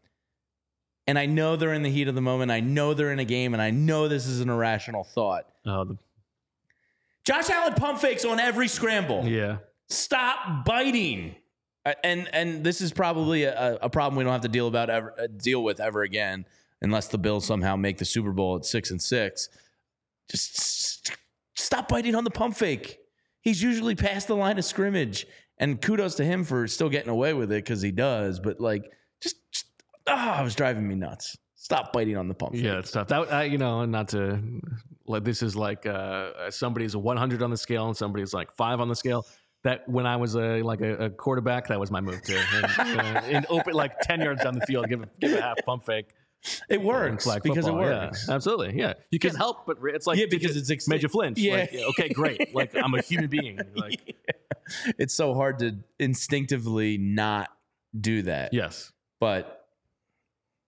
And I know they're in the heat of the moment. I know they're in a game, and I know this is an irrational thought. Uh, the, Josh Allen pump fakes on every scramble. yeah, Stop biting. Uh, And and this is probably a, a problem we don't have to deal about ever uh, deal with ever again, unless the Bills somehow make the Super Bowl at six and six. Just s- stop biting on the pump fake. He's usually past the line of scrimmage, and kudos to him for still getting away with it because he does. But like, just, just ah, it was driving me nuts. Stop biting on the pump fake. yeah, that's tough. That uh, you know, not to like this is like uh, somebody's 100 on the scale and somebody's like five on the scale. That when I was a like a, a quarterback, that was my move too. And, uh, in open like 10 yards down the field, give give a half pump fake. It works flag because football, it yeah. works. Absolutely, yeah. You can't help but re- it's like Yeah, because it's ex- made you flinch. Yeah. Like, okay, great. Like I'm a human being. Like It's so hard to instinctively not do that. yes, But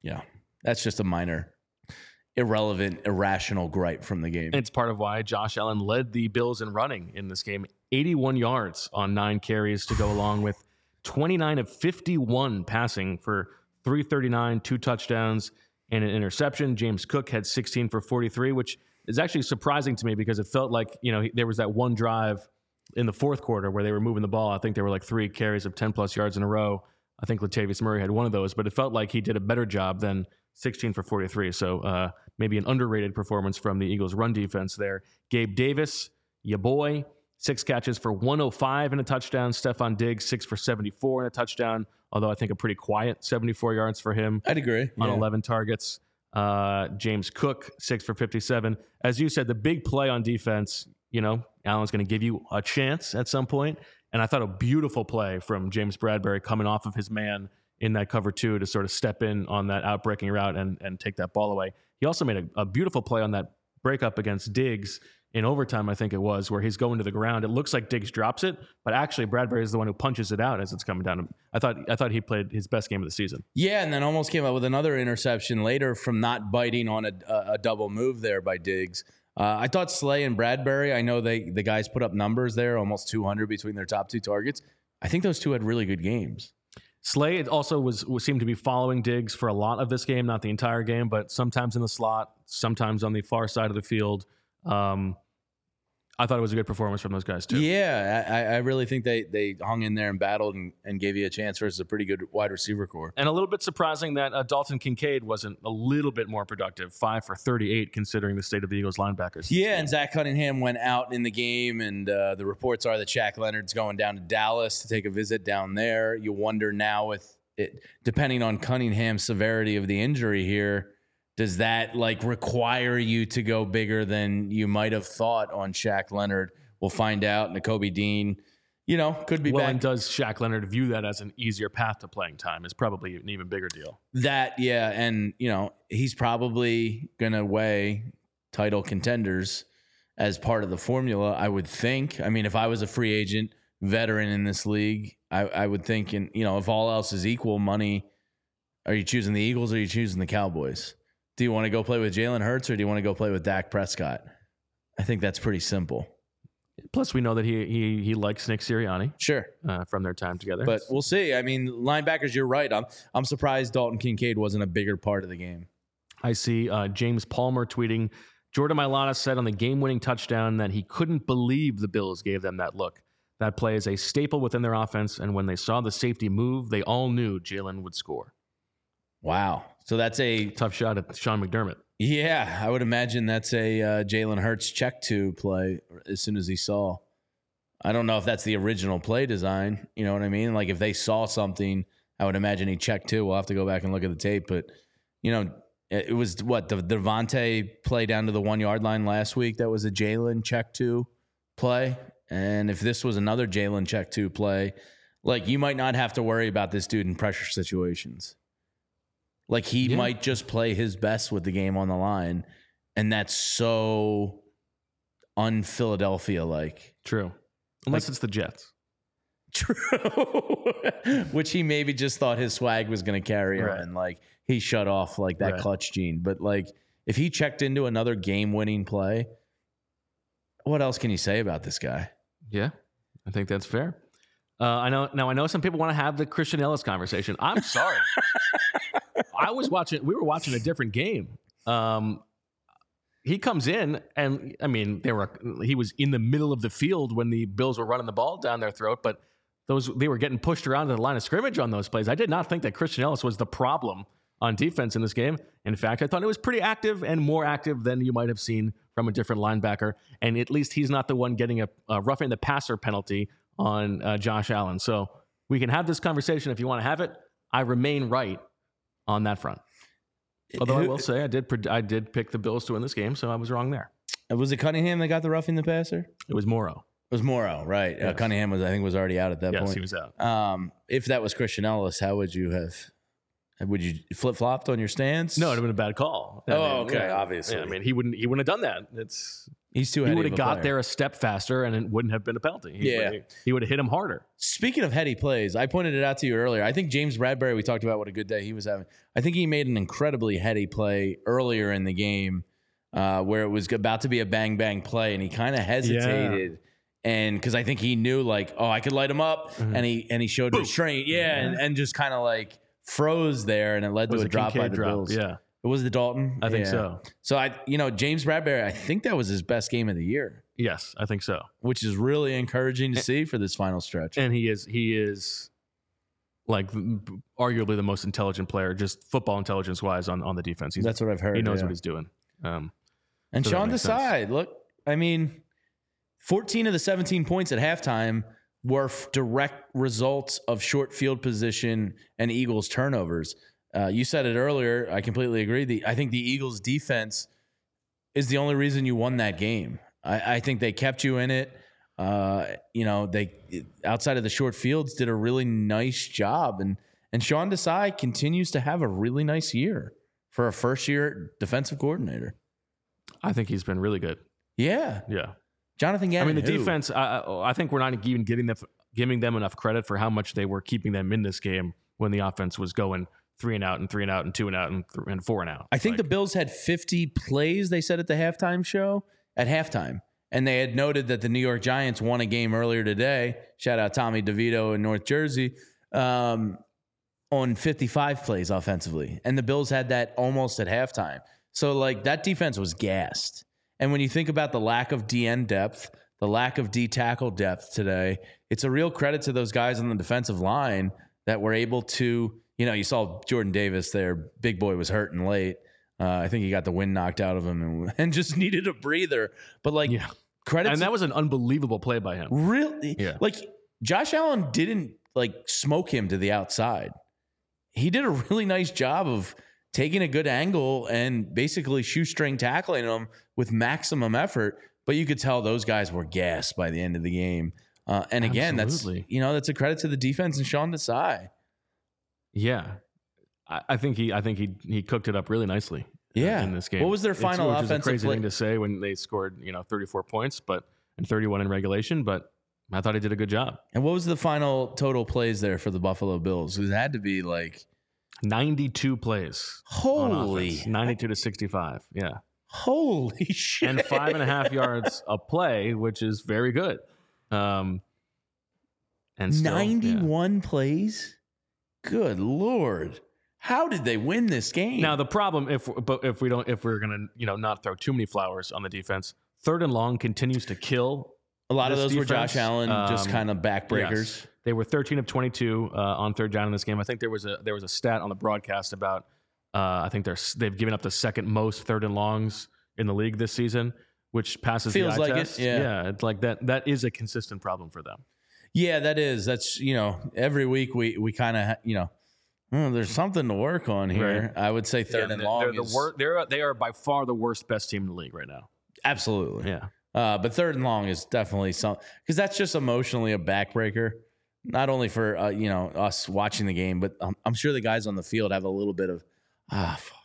yeah, that's just a minor, irrelevant, irrational gripe from the game. it's part of why Josh Allen led the Bills in running in this game. 81 yards on nine carries to go along with 29 of 51 passing for 339, two touchdowns, and an interception. James Cook had 16 for 43, which is actually surprising to me because it felt like, you know, there was that one drive in the fourth quarter where they were moving the ball. I think there were like three carries of 10 plus yards in a row. I think Latavius Murray had one of those, but it felt like he did a better job than 16 for 43. So uh, maybe an underrated performance from the Eagles' run defense there. Gabe Davis, ya boy, six catches for 105 and a touchdown. Stefon Diggs, six for 74 and a touchdown, although I think a pretty quiet 74 yards for him I'd agree. on Yeah. 11 targets. Uh, James Cook, six for 57. As you said, the big play on defense, you know, Allen's going to give you a chance at some point. And I thought a beautiful play from James Bradberry coming off of his man in that cover two to sort of step in on that outbreaking route and, and take that ball away. He also made a, a beautiful play on that breakup against Diggs in overtime, I think it was, where he's going to the ground. It looks like Diggs drops it, but actually Bradberry is the one who punches it out as it's coming down. I thought I thought he played his best game of the season. Yeah, and then almost came up with another interception later from not biting on a, a, double move there by Diggs. Uh, I thought Slay and Bradberry. I know they the guys put up numbers there, almost 200 between their top two targets. I think those two had really good games. Slay also was, seemed to be following Diggs for a lot of this game, not the entire game, but sometimes in the slot, sometimes on the far side of the field. Um, I thought it was a good performance from those guys too. Yeah, I, I really think they they hung in there and battled and, and gave you a chance versus a pretty good wide receiver corps. And a little bit surprising that uh, Dalton Kincaid wasn't a little bit more productive, five for 38, considering the state of the Eagles linebackers. Yeah, and Zach Cunningham went out in the game, and uh, the reports are that Shaq Leonard's going down to Dallas to take a visit down there. You wonder now with it, depending on Cunningham's severity of the injury here, does that like require you to go bigger than you might have thought on Shaq Leonard? We'll find out. Nakobe Dean, you know, could be Well, back. and does Shaq Leonard view that as an easier path to playing time? Is probably an even bigger deal. That, yeah, and you know, he's probably gonna weigh title contenders as part of the formula. I would think. I mean, if I was a free agent veteran in this league, I, I would think, and you know, if all else is equal, money. Are you choosing the Eagles or are you choosing the Cowboys? Do you want to go play with Jalen Hurts or do you want to go play with Dak Prescott? I think that's pretty simple. Plus, we know that he he he likes Nick Sirianni Sure. uh, from their time together. But we'll see. I mean, linebackers, you're right. I'm I'm surprised Dalton Kincaid wasn't a bigger part of the game. I see uh, James Palmer tweeting Jordan Mailata said on the game winning touchdown that he couldn't believe the Bills gave them that look. That play is a staple within their offense, and when they saw the safety move, they all knew Jalen would score. Wow. So that's a Tough shot at Sean McDermott. yeah. I would imagine that's a uh, Jalen Hurts check to play as soon as he saw. I don't know if that's the original play design. You know what I mean? Like if they saw something, I would imagine he checked too. We'll have to go back and look at the tape, but you know, it was what the DeVonta play down to the one yard line last week. That was a Jalen check to play, and if this was another Jalen check to play, like you might not have to worry about this dude in pressure situations. Like he Yeah. might just play his best with the game on the line, and that's so un-Philadelphia like. True. Unless it's the Jets. True. Which he maybe just thought his swag was going to carry Right. on. Like he shut off like that Right. clutch gene. But like if he checked into another game winning play, what else can you say about this guy? Yeah, I think that's fair. Uh, I know. Now I know some people want to have the Christian Elliss conversation. I'm sorry. I was watching. We were watching a different game. Um, he comes in, and I mean, they were. He was in the middle of the field when the Bills were running the ball down their throat, but those they were getting pushed around to the line of scrimmage on those plays. I did not think that Christian Elliss was the problem on defense in this game. In fact, I thought it was pretty active and more active than you might have seen from a different linebacker. And at least he's not the one getting a, a roughing the passer penalty on uh, Josh Allen. So we can have this conversation if you want to have it. I remain right on that front. Although I will say I did I did pick the Bills to win this game, so I was wrong there. was it Cunningham that got the roughing the passer? It was Morrow. It was Morrow, right? Uh, Cunningham was, I think, was already out at that Yes, point. he was out. Um, if that was Christian Elliss, how would you have Would you flip flopped on your stance? No, it'd have been a bad call. I Oh, okay, obviously. Yeah, I mean, he wouldn't. He wouldn't have done that. It's he's too. he would have got player. there a step faster, and it wouldn't have been a penalty. He, Yeah. he would have hit him harder. Speaking of heady plays, I pointed it out to you earlier. I think James Bradberry. We talked about what a good day he was having. I think he made an incredibly heady play earlier in the game, uh, where it was about to be a bang bang play, and he kind of hesitated. And because I think he knew, like, oh, I could light him up, Mm-hmm. and he and he showed restraint, yeah, and, and just kind of like froze there, and it led was to a, drop by Kincaid the drop. Bills. Yeah, It was the Dalton. I think Yeah. so. So I, you know, James Bradberry, I think that was his best game of the year, Yes, I think so. which is really encouraging to see for this final stretch. And he is. He is like arguably the most intelligent player, just football intelligence wise, on on the defense. He's, That's what I've heard. he knows yeah. what he's doing. Um, And So Sean. Desai, look, I mean, 14 of the 17 points at halftime were f- direct results of short field position and Eagles turnovers. Uh, you said it earlier. I completely agree. The, I think the Eagles defense is the only reason you won that game. I, I think they kept you in it. Uh, you know, they outside of the short fields did a really nice job, and and Sean Desai continues to have a really nice year for a first year defensive coordinator. I think he's been really good. Yeah, Yeah. Jonathan Gannon. I mean, the who? defense. I, I I think we're not even giving them giving them enough credit for how much they were keeping them in this game when the offense was going three and out and three and out and two and out and, th- and four and out. I think Like, the Bills had 50 plays. They said at the halftime show at halftime, and they had noted that the New York Giants won a game earlier today. Shout out Tommy DeVito in North Jersey. Um, on 55 plays offensively, and the Bills had that almost at halftime. So like that defense was gassed. And when you think about the lack of DN depth, the lack of D tackle depth today, it's a real credit to those guys on the defensive line that were able to, you know, you saw Jordan Davis there, big boy was hurting late. Uh, I think he got the wind knocked out of him and, and just needed a breather. But like, Yeah. credit and that was an unbelievable play by him. Really? Yeah. Like Josh Allen didn't like smoke him to the outside. He did a really nice job of taking a good angle and basically shoestring tackling them with maximum effort. But you could tell those guys were gassed by the end of the game. Uh, and again, Absolutely. that's you know that's a credit to the defense and Sean Desai. Yeah, I, I think he I think he he cooked it up really nicely. uh, Yeah. in this game. What was their It's- final which is a offensive crazy play- thing to say when they scored you know 34 points, but and 31 in regulation. But I thought he did a good job. And what was the final total plays there for the Buffalo Bills? It had to be like 92 plays. holy, 92 to 65. Yeah. holy shit! And five and a half yards a play, which is very good. Um, and still, yeah. 91 plays? Good lord. How did they win this game? Now the problem, if but if we don't, if we're gonna, you know, not throw too many flowers on the defense, third and long continues to kill. a lot of those were Josh Allen, just um, kind of backbreakers. Yes. They were 13 of 22 uh, on third down in this game. I think there was a there was a stat on the broadcast about uh, I think they're they've given up the second most third and longs in the league this season, which passes Feels the eye like it, test. yeah. it's like that. That is a consistent problem for them. Yeah, that is. That's, you know, every week we, we kind of, you know, "Oh, there's something to work on here. I would say third Yeah, and long. They're the wor- They're they are by far the worst best team in the league right now. Absolutely. Yeah. Uh, but third and long is definitely some because that's just emotionally a backbreaker. Not only for uh, you know us watching the game, but I'm, I'm sure the guys on the field have a little bit of ah fuck,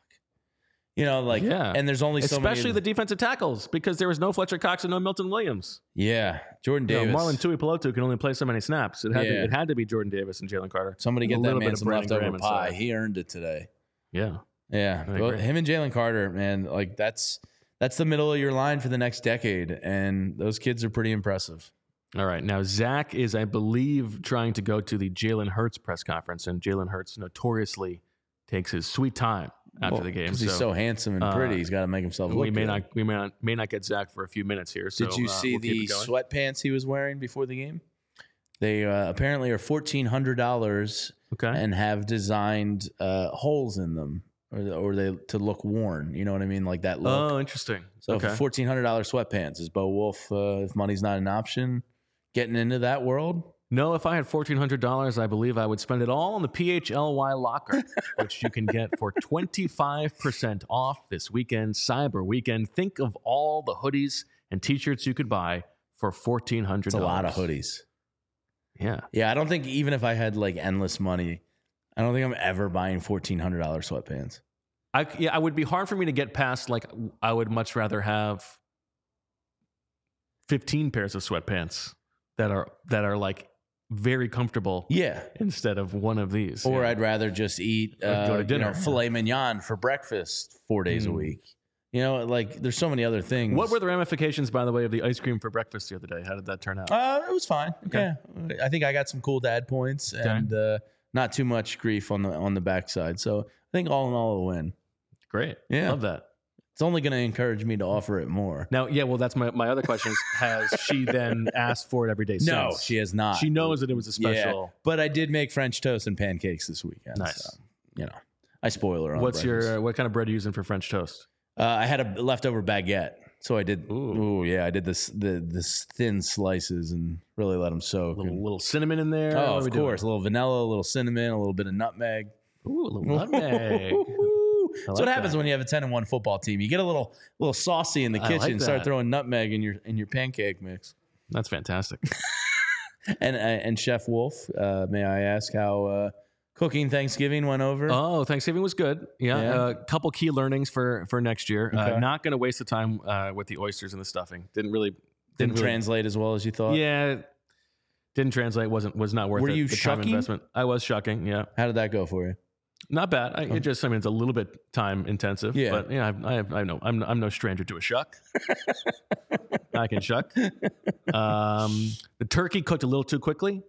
you know, like Yeah. And there's only so Especially the defensive tackles because there was no Fletcher Cox and no Milton Williams. yeah, Jordan You know, Davis. Marlon Tuipulotu can only play so many snaps. It had Yeah. to it had to be Jordan Davis and Jalen Carter. Somebody get that man some leftover pie. He earned it today. Yeah. Yeah, well, him and Jalen Carter, man, like that's that's the middle of your line for the next decade, and those kids are pretty impressive. All right. Now, Zach is, I believe, trying to go to the Jalen Hurts press conference, and Jalen Hurts notoriously takes his sweet time after Well, the game. 'cause he's so handsome and uh, pretty. He's got to make himself look we may good. not we may not may not get Zach for a few minutes here. So, Did you uh, see we'll the sweatpants he was wearing before the game? They uh, apparently are fourteen hundred dollars Okay. and have designed uh, holes in them, or, or they to look worn. You know what I mean, like that look. oh, interesting. so okay. fourteen hundred dollars sweatpants is Bo Wulf. Uh, if money's not an option, getting into that world. No, if I had fourteen hundred dollars, I believe I would spend it all on the PHLY locker, which you can get for twenty five percent off this weekend, Cyber Weekend. Think of all the hoodies and T-shirts you could buy for fourteen hundred. It's a lot of hoodies. Yeah. Yeah, I don't think even if I had like endless money, I don't think I'm ever buying fourteen hundred dollar sweatpants. I yeah, I would be hard for me to get past. Like, I would much rather have fifteen pairs of sweatpants that are that are like very comfortable Yeah. instead of one of these. Or Yeah. I'd rather just eat Or go uh, to you know, filet mignon for breakfast four days a Mm. week. You know, like there's so many other things. What were the ramifications, by the way, of the ice cream for breakfast the other day? How did that turn out? Uh, it was fine. Okay. Yeah, I think I got some cool dad points and uh, not too much grief on the on the backside. So I think all in all, a win. Great. Yeah. Love that. It's only going to encourage me to offer it more. Now, yeah, well, that's my, my other question is has she then asked for it every day No, since? she has not. She knows that it was a Yeah, special. but I did make French toast and pancakes this weekend. Nice. so, you know, I spoil her. On What's breakfast. your, what kind of bread are you using for French toast? Uh, I had a leftover baguette, so I did. Ooh. Ooh, yeah, I did this the this thin slices and really let them soak. A little, little cinnamon in there? Oh, of we doing? course, a little vanilla, a little cinnamon, a little bit of nutmeg. Ooh, a little nutmeg. That's like what happens that. when you have a ten and one football team. You get a little little saucy in the I like kitchen. Start throwing nutmeg in your in your pancake mix. That's fantastic. And uh, and Chef Wulf, uh, may I ask how uh, cooking Thanksgiving went over? Oh, Thanksgiving was good. Yeah, Yeah. a couple key learnings for for next year. Uh, Okay. not going to waste the time uh, with the oysters and the stuffing. Didn't really Didn't really- translate as well as you thought. Yeah, didn't translate. wasn't was not worth Were it, you the shucking? investment. I was shucking. Yeah, How did that go for you? Not bad. I, it just I mean it's a little bit time intensive. Yeah. but yeah, I, I, have, I know I'm I'm no stranger to a shuck. I can shuck. Um, the turkey cooked a little too quickly.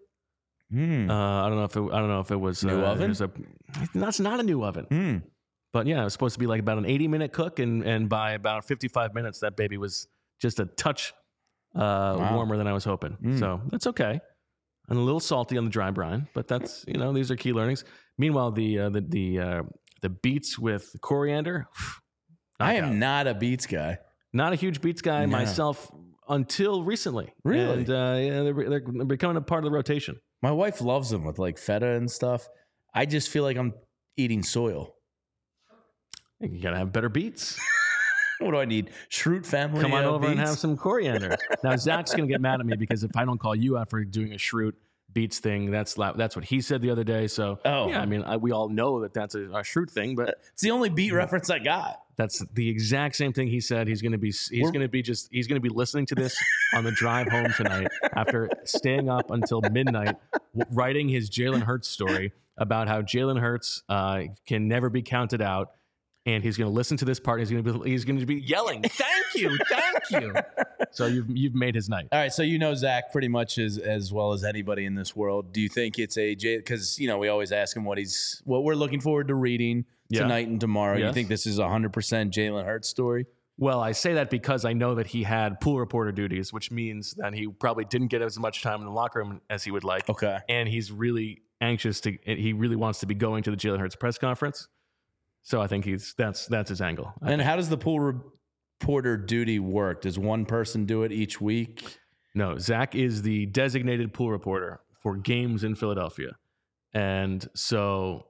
Hmm. Uh, I don't know if it, I don't know if it was New uh, oven? there's A, that's not a new oven. Hmm. But yeah, it was supposed to be like about an 80 minute cook, and and by about 55 minutes, that baby was just a touch uh, warmer than I was hoping. Mm. So that's okay. And a little salty on the dry brine, but that's you know these are key learnings. Meanwhile, the uh, the the uh, the beets with coriander. I am not a beets guy. not a huge beets guy No. myself until recently. Really? and uh, yeah, they're, they're becoming a part of the rotation. My wife loves them with like feta and stuff. I just feel like I'm eating soil. You gotta have better beets. What do I need? Schrute family. Come on uh, over and have some coriander. now Zach's gonna get mad at me because if I don't call you out for doing a Schrute beats thing, that's that's what he said the other day. So Oh. yeah, I mean I, we all know that that's a, a Schrute thing, but It's the only beat reference I got. that's the exact same thing he said. He's gonna be he's We're- gonna be just he's gonna be listening to this on the drive home tonight after staying up until midnight writing his Jalen Hurts story about how Jalen Hurts uh, can never be counted out. And he's going to listen to this part. And he's going to be he's going to be yelling, "Thank you, thank you." So you've you've made his night. All right, so you know Zach pretty much as as well as anybody in this world. Do you think it's a J? Because you know we always ask him what he's what we're looking forward to reading Yeah. tonight and tomorrow. You think this is a hundred percent Jalen Hurts story? Well, I say that because I know that he had pool reporter duties, which means that he probably didn't get as much time in the locker room as he would like. Okay. And he's really anxious to, he really wants to be going to the Jalen Hurts press conference. So I think he's, that's, that's his angle. And how does the pool reporter duty work? Does one person do it each week? No, Zach is the designated pool reporter for games in Philadelphia. And so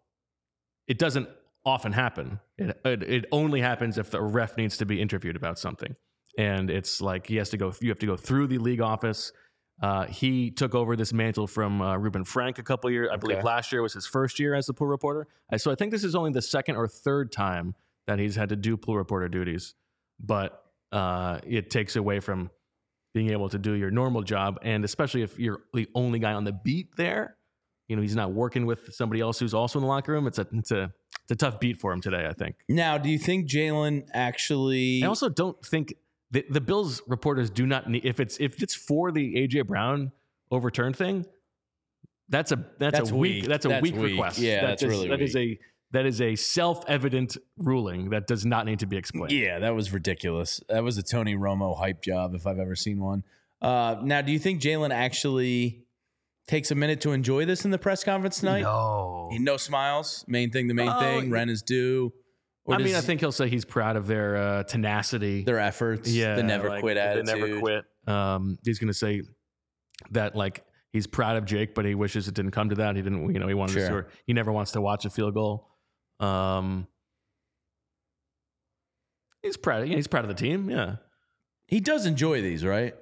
it doesn't often happen. It, it, it only happens if the ref needs to be interviewed about something. And it's like he has to go, you have to go through the league office. Uh, he took over this mantle from uh, Reuben Frank a couple years. I believe last year was his first year as the pool reporter. So I think this is only the second or third time that he's had to do pool reporter duties. But uh, it takes away from being able to do your normal job, and especially if you're the only guy on the beat there. You know, he's not working with somebody else who's also in the locker room. It's a it's a it's a tough beat for him today. I think. Now, do you think Jalen actually? I also don't think the, the Bills reporters do not need if it's if it's for the AJ Brown overturn thing. That's a that's, That's a weak, weak. that's a That's weak, weak. request. Yeah, That that's is- really that is a that is a self evident ruling that does not need to be explained. Yeah, that was ridiculous. That was a Tony Romo hype job if I've ever seen one. Uh, now, do you think Jalen actually takes a minute to enjoy this in the press conference tonight? No. No smiles. Main thing, the main Oh, thing. Ren is due. Or I mean, I think he'll say he's proud of their uh, tenacity. their efforts. yeah, the never like, quit the attitude. never quit. Um, he's going to say that like he's proud of Jake, but he wishes it didn't come to that. He didn't, you know, he wanted to Sure. score. He never wants to watch a field goal. Um, he's proud. Yeah, he's proud of the team. Yeah, He does enjoy these, right?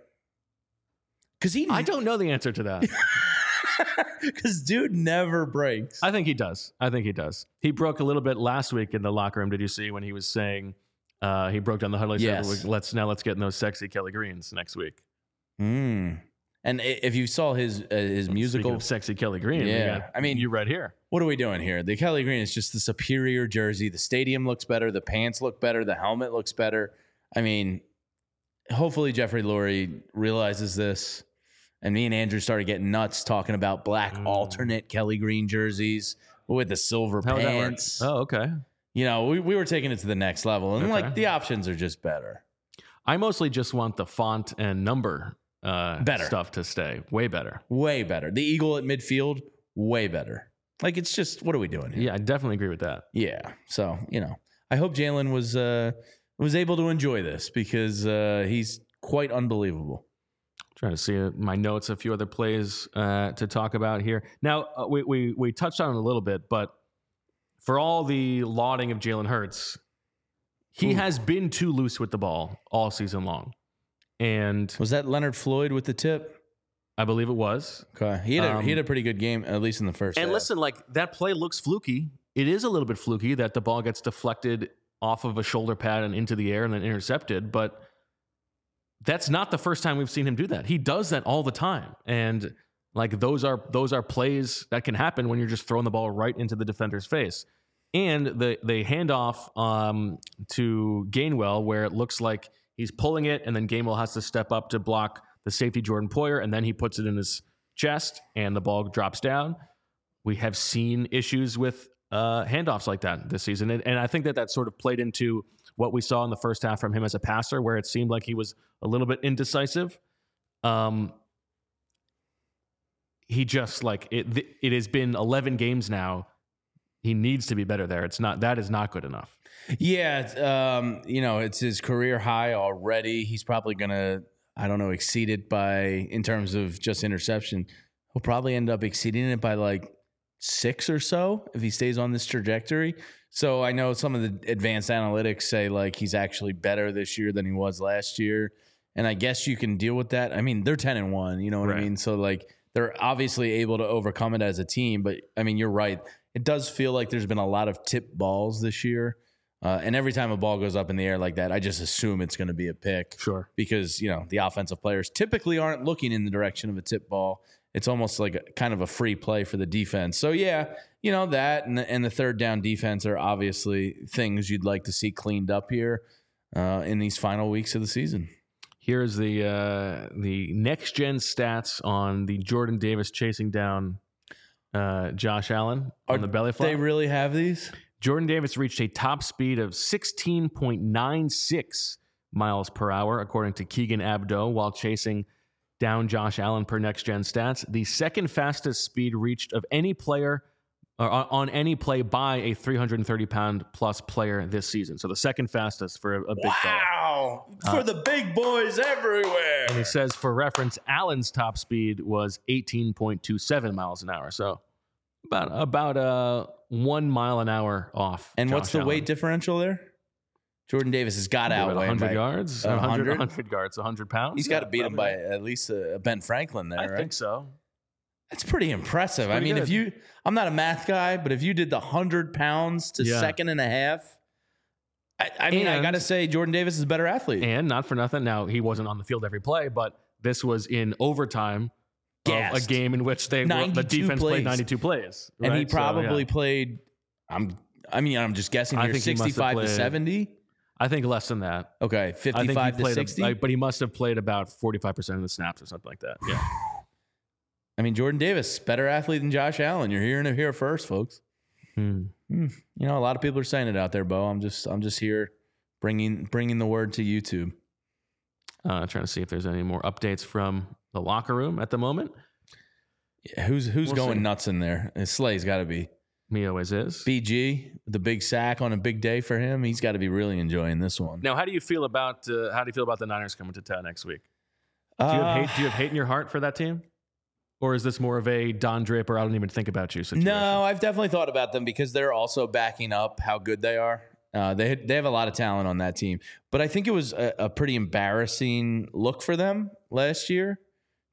Because he, I don't know the answer to that. Because dude never breaks. I think he does. I think he does. He broke a little bit last week in the locker room. Did you see when he was saying uh, he broke down the huddle? He said, Yes. let's now let's get in those sexy Kelly Greens next week. Mm. And if you saw his uh, his Speaking musical, of sexy Kelly Green. Yeah, I mean- you right here. what are we doing here? The Kelly Green is just the superior jersey. The stadium looks better. The pants look better. The helmet looks better. I mean, hopefully Jeffrey Lurie realizes this. And me and Andrew started getting nuts talking about black Mm. alternate Kelly Green jerseys with the silver How would that work? pants. Oh, okay. You know, we, we were taking it to the next level. And Okay. like the options are just better. I mostly just want the font and number uh, Better. stuff to stay way better. Way better. The Eagle at midfield, way better. Like it's just what are we doing here? Yeah, I definitely agree with that. Yeah. So, you know, I hope Jalen was uh was able to enjoy this because uh he's quite unbelievable. Trying to see my notes, a few other plays uh, to talk about here. Now, uh, we, we, we touched on it a little bit, but for all the lauding of Jalen Hurts, he Ooh. has been too loose with the ball all season long. And Was that Leonard Floyd with the tip? I believe it was. Okay. He had a, Um, he had a pretty good game, at least in the first And half. listen, like that play looks fluky. It is a little bit fluky that the ball gets deflected off of a shoulder pad and into the air and then intercepted, but that's not the first time we've seen him do that. He does that all the time. And like those are those are plays that can happen when you're just throwing the ball right into the defender's face. And the the handoff um, to Gainwell where it looks like he's pulling it and then Gainwell has to step up to block the safety Jordan Poyer and then he puts it in his chest and the ball drops down we have seen issues with uh, handoffs like that this season. And, and I think that that sort of played into what we saw in the first half from him as a passer, where it seemed like he was a little bit indecisive. Um, he just like it, it has been 11 games now. He needs to be better there. It's not, that is not good enough. Yeah, um, you know, it's his career high already. He's probably gonna, I don't know, exceed it by in terms of just interception. He'll probably end up exceeding it by like six or so if he stays on this trajectory. So I know some of the advanced analytics say like he's actually better this year than he was last year. And I guess you can deal with that. I mean, they're 10 and 1, you know what I mean? So like they're obviously able to overcome it as a team, but I mean, you're right. It does feel like there's been a lot of tip balls this year. Uh, and every time a ball goes up in the air like that, I just assume it's going to be a pick Sure. because you know the offensive players typically aren't looking in the direction of a tip ball. It's almost like a, kind of a free play for the defense. So yeah, you know that and the, and the third down defense are obviously things you'd like to see cleaned up here uh, in these final weeks of the season. Here's the uh, the next gen stats on the Jordan Davis chasing down uh, Josh Allen on Are the belly flop. They really have these. Jordan Davis reached a top speed of 16.96 miles per hour, according to Keegan Abdoo, while chasing down Josh Allen per next gen stats. The second fastest speed reached of any player or on on any play by a 330 pound plus player this season. So the second fastest for a, a big fella. Wow, for the big boys everywhere. And he says, for reference, Allen's top speed was 18.27 miles an hour. So about about uh, one mile an hour off. And what's the Allen. weight differential there? Jordan Davis has got to About outweigh him 100 yards, 100, 100? 100 yards, 100 pounds. He's got to Yeah, beat him by at least uh, Ben Franklin there, I right? think so. That's pretty impressive. I pretty mean, if you, I'm not a math guy, but if you did the hundred pounds to Yeah. second and a half, I, I mean, I got to say, Jordan Davis is a better athlete. And not for nothing. Now he wasn't on the field every play, but this was in overtime of a game in which they were, the defense plays. played 92 plays, and he right? So, probably yeah. played. I'm. I mean, I'm just guessing here. think he 65 to played- 70. I think less than that. Okay, I think he 55 to played, a- 60. like, but he must have played about 45 percent of the snaps or something like that. Yeah. I mean, Jordan Davis, better athlete than Josh Allen. You're hearing it here first, folks. Hmm. You know, a lot of people are saying it out there, Bo. I'm just, I'm just here bringing, bringing the word to YouTube. Uh, trying to see if there's any more updates from the locker room at the moment. Yeah, who's, who's We'll going see. nuts in there? Slay's got to be. Me always is. BG, the big sack on a big day for him. He's got to be really enjoying this one. Now, how do you feel about uh, how do you feel about the Niners coming to town next week? Do you, Uh, have hate, do you have hate in your heart for that team, or is this more of a Don Draper? I don't even think about you situation. no, I've definitely thought about them because they're also backing up how good they are. Uh, they they have a lot of talent on that team, but I think it was a, a pretty embarrassing look for them last year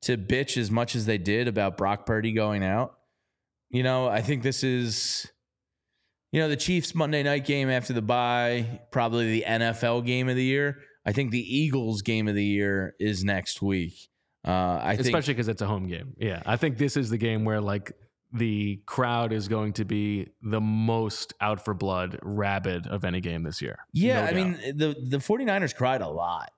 to bitch as much as they did about Brock Purdy going out. You know, I think this is, you know, the Chiefs Monday night game after the bye, probably the NFL game of the year. I think the Eagles game of the year is next week. Uh, I especially because it's a home game. Yeah, I think this is the game where like the crowd is going to be the most out for blood, rabid of any game this year. Yeah, No I doubt. mean the the 49ers cried a lot.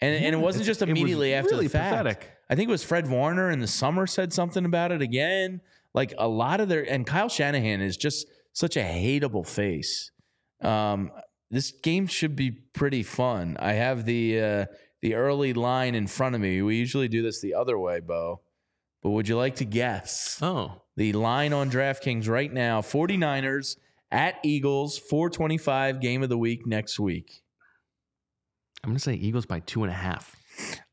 And and it wasn't just immediately after really the fact. pathetic. I think it was Fred Warner in the summer said something about it again. Like a lot of their and Kyle Shanahan is just such a hateable face. Um, this game should be pretty fun. I have the uh, the early line in front of me. We usually do this the other way, Bo. But would you like to guess Oh, the line on DraftKings right now? 49ers at Eagles, 425 game of the week next week. I'm gonna say Eagles by two and a half.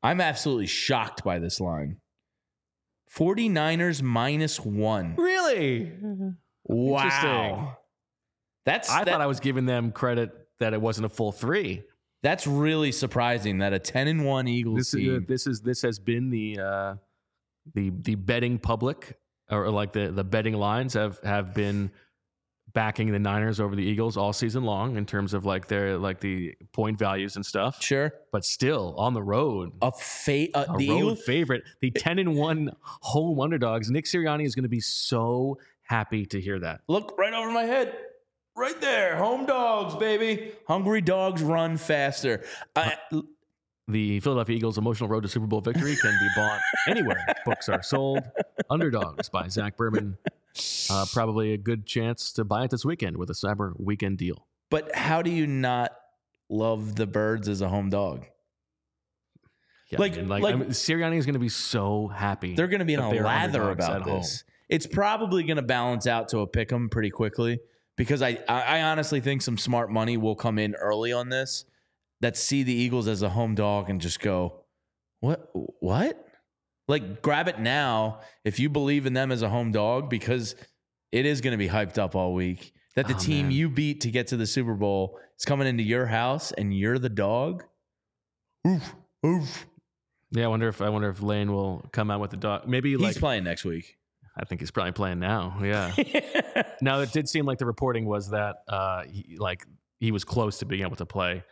I'm absolutely shocked by this line. 49ers minus one. Really? Wow. That's I that- thought I was giving them credit that it wasn't a full three. that's really surprising that a 10 and 1 Eagles This is team. this is this has been the uh, the the betting public or like the the betting lines have have been backing the Niners over the Eagles all season long in terms of like their like the point values and stuff. sure. But still on the road, A fa- uh, a the road Eagles favorite, the ten and one home underdogs. Nick Sirianni is going to be so happy to hear that. Look right over my head. Right there. Home dogs, baby. Hungry dogs run faster. I, The Philadelphia Eagles' emotional road to Super Bowl victory can be bought anywhere books are sold. Underdogs by Zach Berman. Uh, probably a good chance to buy it this weekend with a Cyber Weekend deal. but how do you not love the birds as a home dog? Yeah, Like- I mean, like, like- I mean, Sirianni is going to be so happy. They're going to be in a lather about at home. this. It's probably going to balance out to a pick 'em pretty quickly because I I honestly think some smart money will come in early on this that see the Eagles as a home dog and just go, what what? Like grab it now if you believe in them as a home dog because it is going to be hyped up all week. That the Oh, team man. you beat to get to the Super Bowl is coming into your house and you're the dog. Oof, oof. Yeah, I wonder if I wonder if Lane will come out with the dog. Maybe He's like playing next week. I think he's probably playing now. Yeah. now it did seem like the reporting was that uh, he, like he was close to being able to play,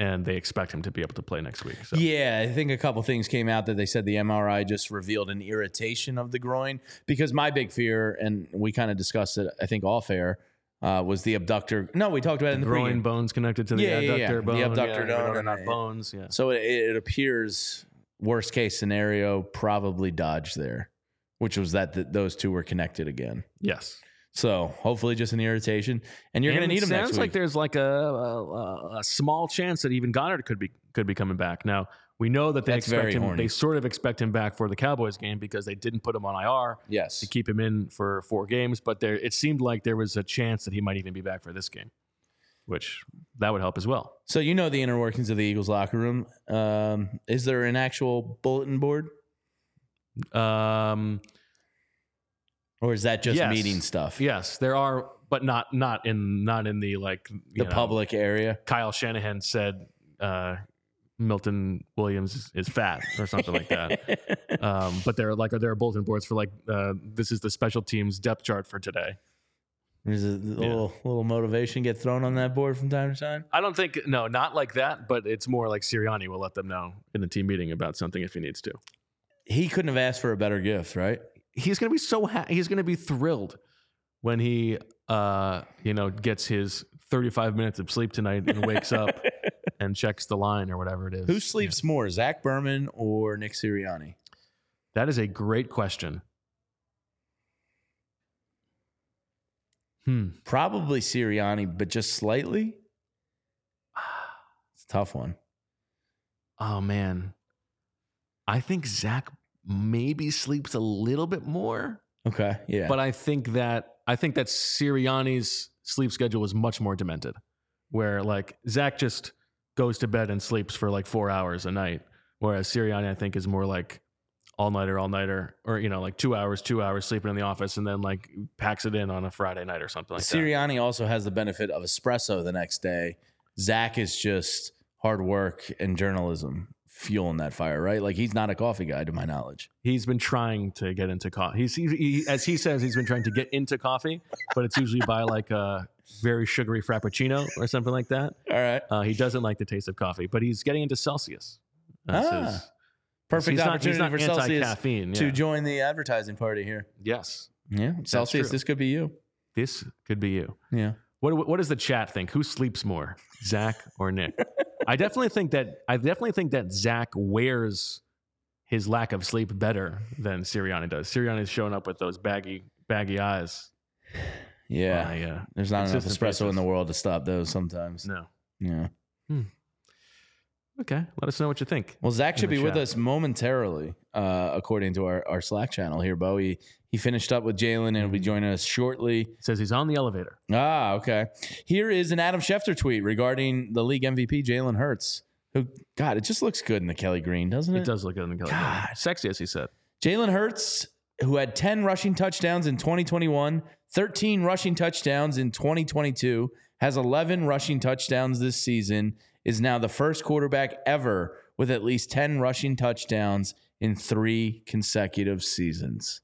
and they expect him to be able to play next week. So Yeah, I think a couple things came out that they said the MRI just revealed an irritation of the groin. Because my big fear, and we kind of discussed it, I think all fair, uh, was the abductor. No, we talked about it in the groin pregame. bones connected to the Yeah, yeah, adductor yeah. bone. The abductor yeah, bone not bones. Yeah. So it, it appears worst case scenario probably dodged there, which was that th- those two were connected again. Yes. So hopefully just an irritation, and you're going to need next Sounds like there's like a, a, a small chance that even Goedert could be could be coming back. Now we know that they That's expect him. horny. They sort of expect him back for the Cowboys game because they didn't put him on IR yes, to keep him in for four games. But there, it seemed like there was a chance that he might even be back for this game, which that would help as well. So you know the inner workings of the Eagles locker room. Um, is there an actual bulletin board, Um, or is that just Yes. meeting stuff? yes, there are, but not not in not in the like the know, public area. Kyle Shanahan said uh, Milton Williams is, is fat or something like that. Um, but there are like are there bulletin boards for like uh, this is the special teams depth chart for today. There's a little little motivation get thrown on that board from time to time. I don't think no, not like that, but it's more like Sirianni will let them know in the team meeting about something if he needs to. He couldn't have asked for a better gift, right? He's gonna be so ha- he's gonna be thrilled when he uh, you know gets his 35 minutes of sleep tonight and wakes up and checks the line or whatever it is. Who sleeps more, Zach Berman or Nick Sirianni? That is a great question. Hmm. Probably Sirianni, but just slightly. It's a tough one. Oh man, I think Zach maybe sleeps a little bit more, Okay, yeah, but I think that I think that Sirianni's sleep schedule was much more demented, where like Zach just goes to bed and sleeps for like four hours a night, whereas Sirianni I think is more like all nighter, all nighter, or you know like two hours, two hours sleeping in the office, and then like packs it in on a Friday night or something like that. Sirianni also has the benefit of espresso the next day. Zach is just hard work and journalism fueling that fire, right? Like he's not a coffee guy, to my knowledge. He's been trying to get into coffee. He's he, he, as he says, he's been trying to get into coffee, but it's usually by like a very sugary frappuccino or something like that. All right, Uh, he doesn't like the taste of coffee, but he's getting into Celsius. That's Ah, his- perfect he's not, opportunity he's not for Celsius anti-caffeine. to yeah. join the advertising party here. yes, Yeah, Celsius. This could be you. this could be you. Yeah. What what does the chat think? Who sleeps more, Zach or Nick? I definitely think that I definitely think that Zach wears his lack of sleep better than Sirianni does. Sirianni's showing up with those baggy baggy eyes. Yeah. uh, There's not enough espresso in the world to stop those sometimes. no. Yeah. Okay, let us know what you think. Well, Zach should be with us momentarily, uh, according to our, our Slack channel here, Bo. He, he finished up with Jalen and will be joining us shortly. Says he's on the elevator. Ah, okay. Here is an Adam Schefter tweet regarding the league MVP, Jalen Hurts. Who, God, it just looks good in the Kelly Green, doesn't it? It does look good in the color. God. Sexy, as he said. Jalen Hurts, who had 10 rushing touchdowns in 2021, 13 rushing touchdowns in 2022, has 11 rushing touchdowns this season, is now the first quarterback ever with at least 10 rushing touchdowns in three consecutive seasons.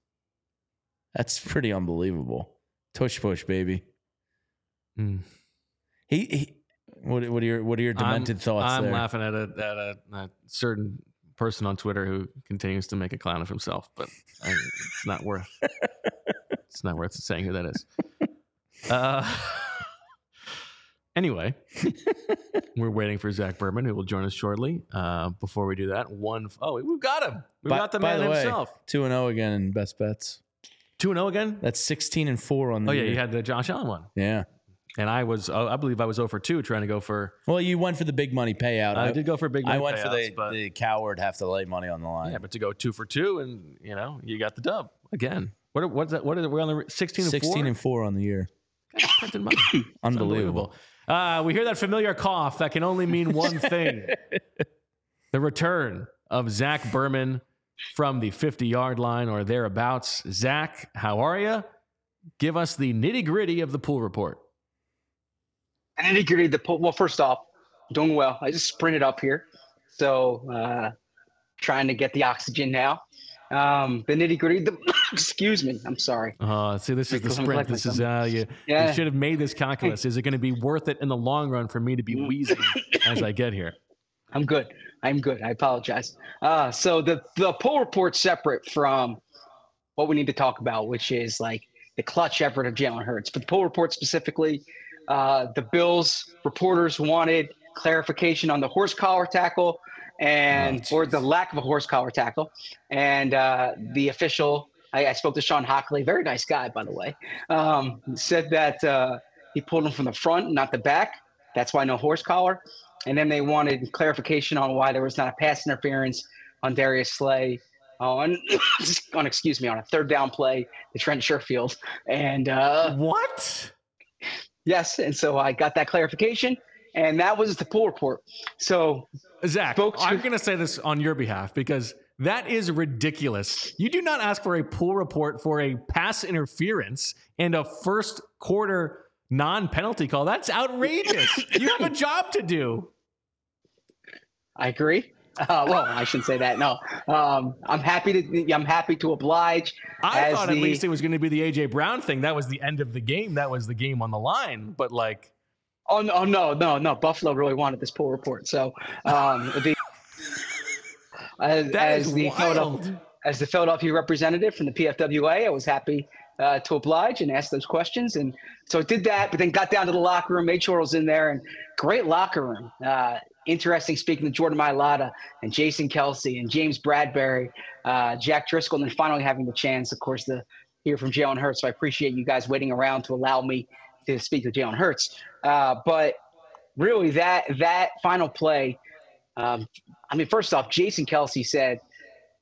That's pretty unbelievable. Tush push, baby. Mm. He, he what, what are your what are your demented I'm, thoughts I'm there? laughing at a, at a, a certain person on Twitter who continues to make a clown of himself, but I, it's not worth. it's not worth saying who that is. Uh, anyway, we're waiting for Zach Berman, who will join us shortly. Uh, before we do that, one oh, we've got him. We By- got the man the himself. Two and zero again in best bets. Two and zero again. That's sixteen and four on the. Oh yeah, year. you had the Josh Allen one, yeah. and I was oh, I believe I was over two trying to go for. Well, you went for the big money payout. I did go for big. money I went for the, but- the coward have to lay money on the line. Yeah, but to go two for two, and you know, you got the dub again. What? are- What's that? What it? We're on the sixteen and 16 four. and 4 on the year. Money. It's Unbelievable. Uh, we hear that familiar cough that can only mean one thing: the return of Zach Berman from the fifty-yard line or thereabouts. Zach, how are you? Give us the nitty-gritty of the pool report. Nitty gritty, the po- well, first off, doing well. I just sprinted up here, so uh, trying to get the oxygen now. Um, the nitty gritty, the excuse me, I'm sorry. Uh, see, this is the sprint. This is uh, you, you Yeah. should have made this calculus. Is it going to be worth it in the long run for me to be wheezing as I get here? I'm good. I'm good. I apologize. Uh, so the the poll report's separate from what we need to talk about, which is like the clutch effort of Jalen Hurts. But the poll report specifically, uh, the Bills reporters wanted clarification on the horse collar tackle and Oh, or the lack of a horse collar tackle, and uh, the official. I, I spoke to Shawn Hochuli, very nice guy, by the way. Um, said that uh, he pulled him from the front, not the back. That's why no horse collar. And then they wanted clarification on why there was not a pass interference on Darius Slay on, on excuse me, on a third down play to Trent Sherfield. And uh, What? yes, and so I got that clarification, and that was the pool report. So Zach, Folks I'm going to say this on your behalf because that is ridiculous. You do not ask for a pool report for a pass interference and a first quarter non penalty call. That's outrageous. you have a job to do. I agree. Uh, well, I shouldn't say that. No, um, I'm happy to. I'm happy to oblige. I thought at least it was going to be the AJ Brown thing. That was the end of the game. That was the game on the line. But like, Oh no, no, no, no! Buffalo really wanted this poll report. So um, the as, as the Philadelphia, as the Philadelphia representative from the PFWA, I was happy uh, to oblige and ask those questions. And so I did that, but then got down to the locker room, made sure I was in there, and great locker room. Uh, interesting speaking to Jordan Mailata and Jason Kelce and James Bradberry, uh, Jack Driscoll, and then finally having the chance, of course, to hear from Jalen Hurts. So I appreciate you guys waiting around to allow me to speak to Jalen Hurts. Uh, but really, that that final play, um, I mean, first off, Jason Kelce said,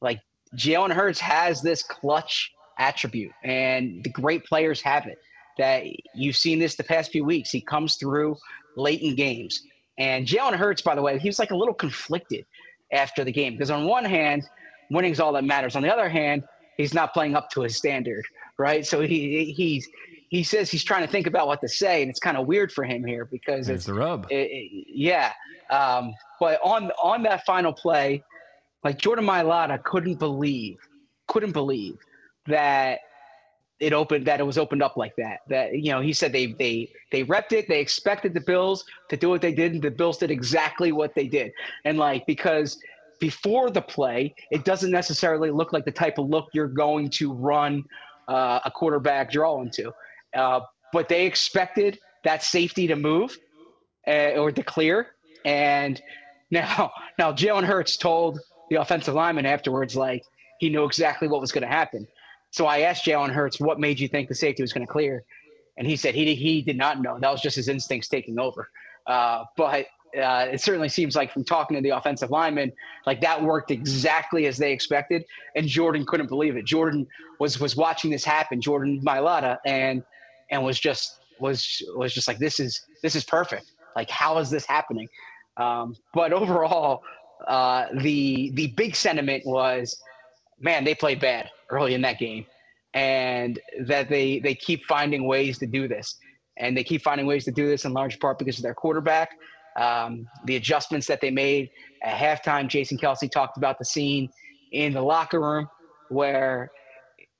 like, Jalen Hurts has this clutch attribute, and the great players have it. That you've seen this the past few weeks. He comes through late in games. And Jalen Hurts, by the way, he was like a little conflicted after the game because on one hand, winning is all that matters. On the other hand, he's not playing up to his standard, right? So he he's he says he's trying to think about what to say, and it's kind of weird for him here because There's it's the rub. it, it- yeah. Um, but on on that final play, like Jordan Mailata couldn't believe, couldn't believe that it opened that it was opened up like that. That you know, he said they they they repped it. They expected the Bills to do what they did, and the Bills did exactly what they did. And like because before the play, it doesn't necessarily look like the type of look you're going to run uh, a quarterback draw into. Uh, but they expected that safety to move uh, or to clear. And now, now Jalen Hurts told the offensive lineman afterwards, like he knew exactly what was going to happen. So I asked Jalen Hurts, "What made you think the safety was going to clear?" And he said he he did not know. That was just his instincts taking over. Uh, but uh, it certainly seems like from talking to the offensive lineman, like that worked exactly as they expected. And Jordan couldn't believe it. Jordan was was watching this happen. Jordan Mailata and and was just was was just like this is this is perfect. Like how is this happening? Um, but overall, uh, the the big sentiment was, man, they played bad early in that game, and that they they keep finding ways to do this, and they keep finding ways to do this in large part because of their quarterback. Um, the adjustments that they made at halftime. Jason Kelce talked about the scene in the locker room where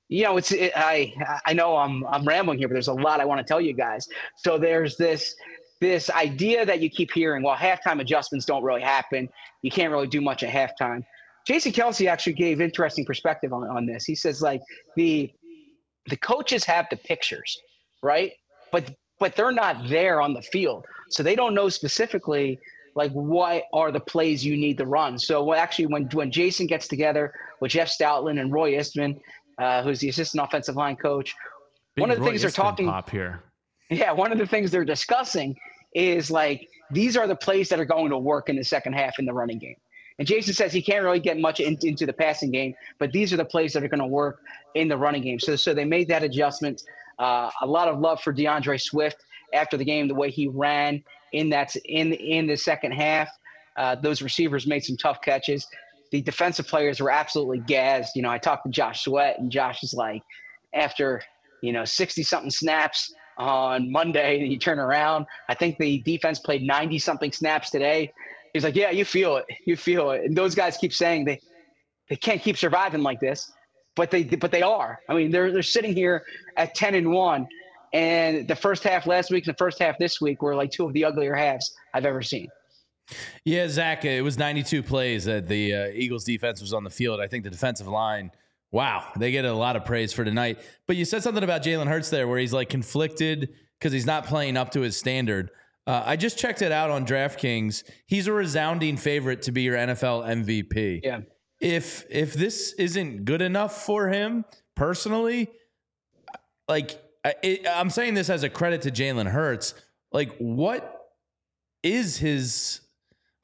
you know it's it, i i know i'm i'm rambling here but there's a lot i want to tell you guys so there's this this idea that you keep hearing well halftime adjustments don't really happen you can't really do much at halftime jason kelce actually gave interesting perspective on, on this he says like the the coaches have the pictures right but but they're not there on the field so they don't know specifically like what are the plays you need to run so actually when when jason gets together with jeff stoutland and roy istvan uh, who's the assistant offensive line coach. Big one of the Roy things they're talking- pop here. Yeah, one of the things they're discussing is like these are the plays that are going to work in the second half in the running game. And Jason says he can't really get much in, into the passing game, but these are the plays that are going to work in the running game. So, so they made that adjustment. Uh, a lot of love for DeAndre Swift after the game, the way he ran in that in in the second half. Uh, those receivers made some tough catches. The defensive players were absolutely gassed. You know, I talked to Josh Sweat, and Josh is like, after you know 60 something snaps on Monday, you turn around. I think the defense played 90 something snaps today. He's like, yeah, you feel it, you feel it. And those guys keep saying they they can't keep surviving like this, but they but they are. I mean, they're they're sitting here at 10 and one, and the first half last week and the first half this week were like two of the uglier halves I've ever seen. Yeah, Zach, it was 92 plays that the uh, Eagles defense was on the field. I think the defensive line, wow, they get a lot of praise for tonight. But you said something about Jalen Hurts there where he's like conflicted because he's not playing up to his standard. Uh, I just checked it out on DraftKings. He's a resounding favorite to be your NFL MVP. Yeah. If if this isn't good enough for him personally, like I, it, I'm saying this as a credit to Jalen Hurts. Like, what is his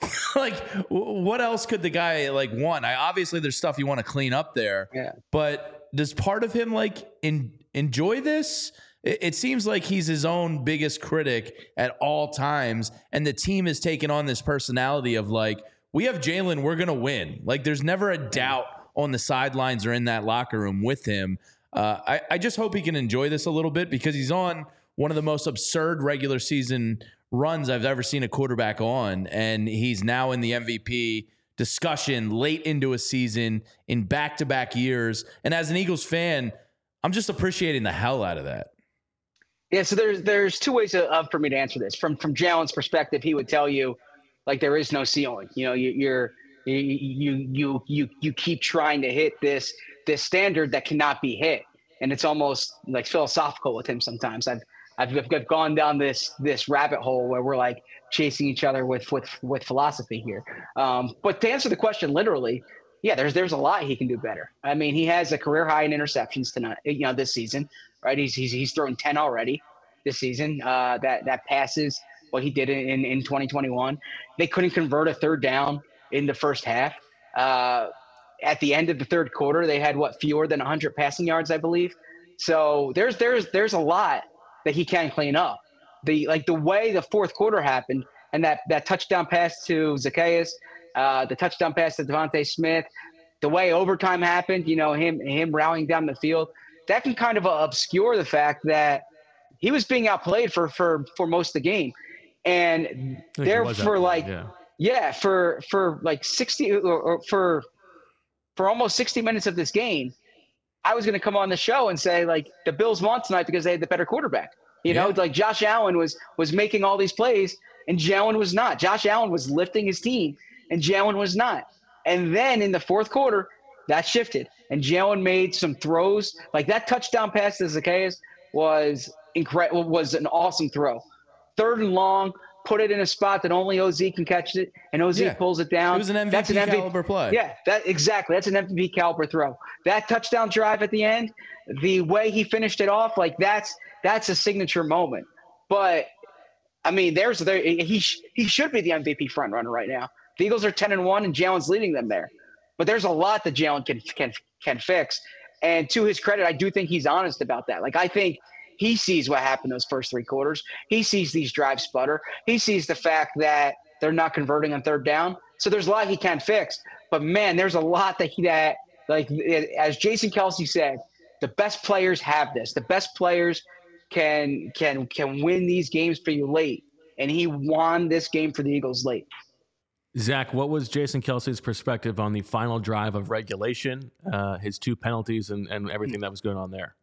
like what else could the guy like want i obviously there's stuff you want to clean up there Yeah. but does part of him like in, enjoy this it, it seems like he's his own biggest critic at all times and the team has taken on this personality of like we have jalen we're gonna win like there's never a doubt on the sidelines or in that locker room with him uh, I, I just hope he can enjoy this a little bit because he's on one of the most absurd regular season runs I've ever seen a quarterback on, and he's now in the MVP discussion late into a season in back to back years. And as an Eagles fan, I'm just appreciating the hell out of that. Yeah, so there's there's two ways of, for me to answer this. From from Jalen's perspective, he would tell you, like there is no ceiling. You know, you, you're you you you you you keep trying to hit this this standard that cannot be hit, and it's almost like philosophical with him sometimes. I've I've, I've gone down this this rabbit hole where we're like chasing each other with with with philosophy here. Um, but to answer the question literally, yeah, there's there's a lot he can do better. I mean, he has a career high in interceptions tonight. You know, this season, right? He's he's he's thrown ten already this season. Uh, that that passes what he did in in 2021. They couldn't convert a third down in the first half. Uh, at the end of the third quarter, they had what fewer than 100 passing yards, I believe. So there's there's there's a lot that he can clean up. The like the way the fourth quarter happened and that that touchdown pass to Zaccheaus, uh, the touchdown pass to DeVonta Smith, the way overtime happened, you know, him him rallying down the field, that can kind of uh, obscure the fact that he was being outplayed for for for most of the game, and I think he there for like yeah. yeah, for for like sixty or, or for for almost sixty minutes of this game, I was going to come on the show and say like the Bills won tonight because they had the better quarterback. You know, like Josh Allen was was making all these plays and Jalen was not. Josh Allen was lifting his team and Jalen was not. And then in the fourth quarter, that shifted and Jalen made some throws like that touchdown pass to Zaccheaus was incredible. Was an awesome throw. Third and long, put it in a spot that only OZ can catch it, and OZ Yeah. pulls it down. It was an MVP That's an MVP caliber play. yeah, that exactly. That's an MVP caliber throw. That touchdown drive at the end, the way he finished it off, like that's that's a signature moment. But I mean, there's there he sh- he should be the MVP front runner right now. The Eagles are ten and one, and Jalen's leading them there. But there's a lot that Jalen can can can fix. And to his credit, I do think he's honest about that. Like I think he sees what happened those first three quarters. He sees these drives sputter. He sees the fact that they're not converting on third down. So there's a lot he can fix. But man, there's a lot that he that like as Jason Kelce said, the best players have this. The best players can can can win these games for you late. And he won this game for the Eagles late. Zach, what was Jason Kelce's perspective on the final drive of regulation, uh, his two penalties, and, and everything that was going on there?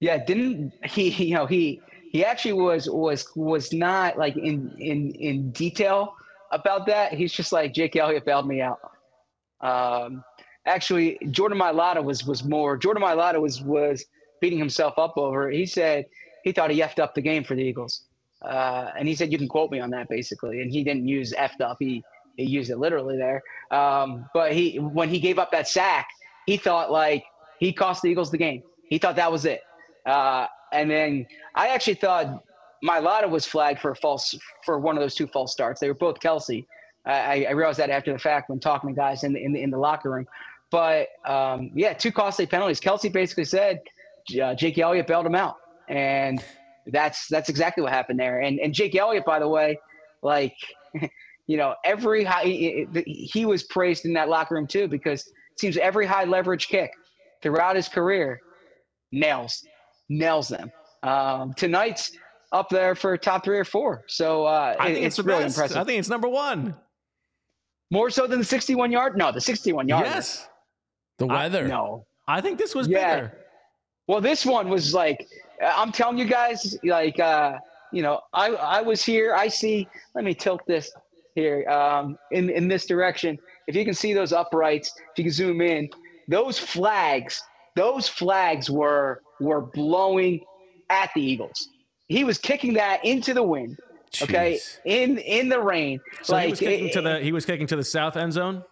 Yeah, didn't he? You know, he he actually was was was not like in in in detail about that. He's just like Jake Elliott bailed me out. Um, actually, Jordan Mailata was was more. Jordan Mailata was was beating himself up over. He said he thought he effed up the game for the Eagles, uh, and he said you can quote me on that basically. And he didn't use effed up. He he used it literally there. Um, but he when he gave up that sack, he thought like he cost the Eagles the game. He thought that was it. Uh, and then I actually thought Mailata was flagged for a false for one of those two false starts. They were both Kelce. I, I realized that after the fact when talking to guys in the in the, in the locker room. But um, yeah, two costly penalties. Kelce basically said uh, Jake Elliott bailed him out, and that's that's exactly what happened there. And and Jake Elliott, by the way, like you know, every high he, he was praised in that locker room too because it seems every high leverage kick throughout his career nails nails them. Um, tonight's up there for top three or four. So uh, I think it's, the really best. impressive. I think it's number one. More so than the 61 yard? No, the 61 yard. Yes, The weather. No. I think this was Yeah. bigger. Well, this one was like, I'm telling you guys, like, uh, you know, I I was here. I see. Let me tilt this here um, in in this direction. If you can see those uprights, if you can zoom in, those flags, those flags were were blowing at the Eagles. He was kicking that into the wind. Okay, in in the rain. So like he was kicking it- to the he was kicking to the south end zone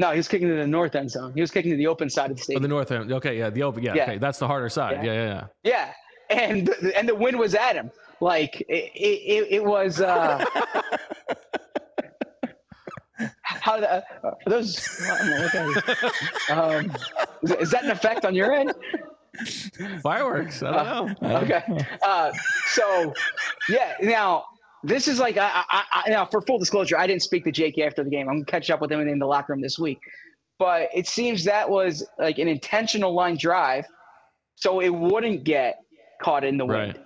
No, he was kicking to the north end zone. He was kicking to the open side of the stadium. the north end. Okay, yeah, the open. Yeah, Yeah. okay, that's the harder side. Yeah, Yeah. yeah, yeah. Yeah, and the, and the wind was at him. Like it, it, it was. Uh, how the, uh, those? I don't know. Um, is, is that an effect on your end? Fireworks. I don't know. Okay. Uh, so, yeah. Now this is like I, I, I now for full disclosure, I didn't speak to Jake after the game. I'm gonna catch up with him in the locker room this week. But it seems that was like an intentional line drive, so it wouldn't get caught in the wind,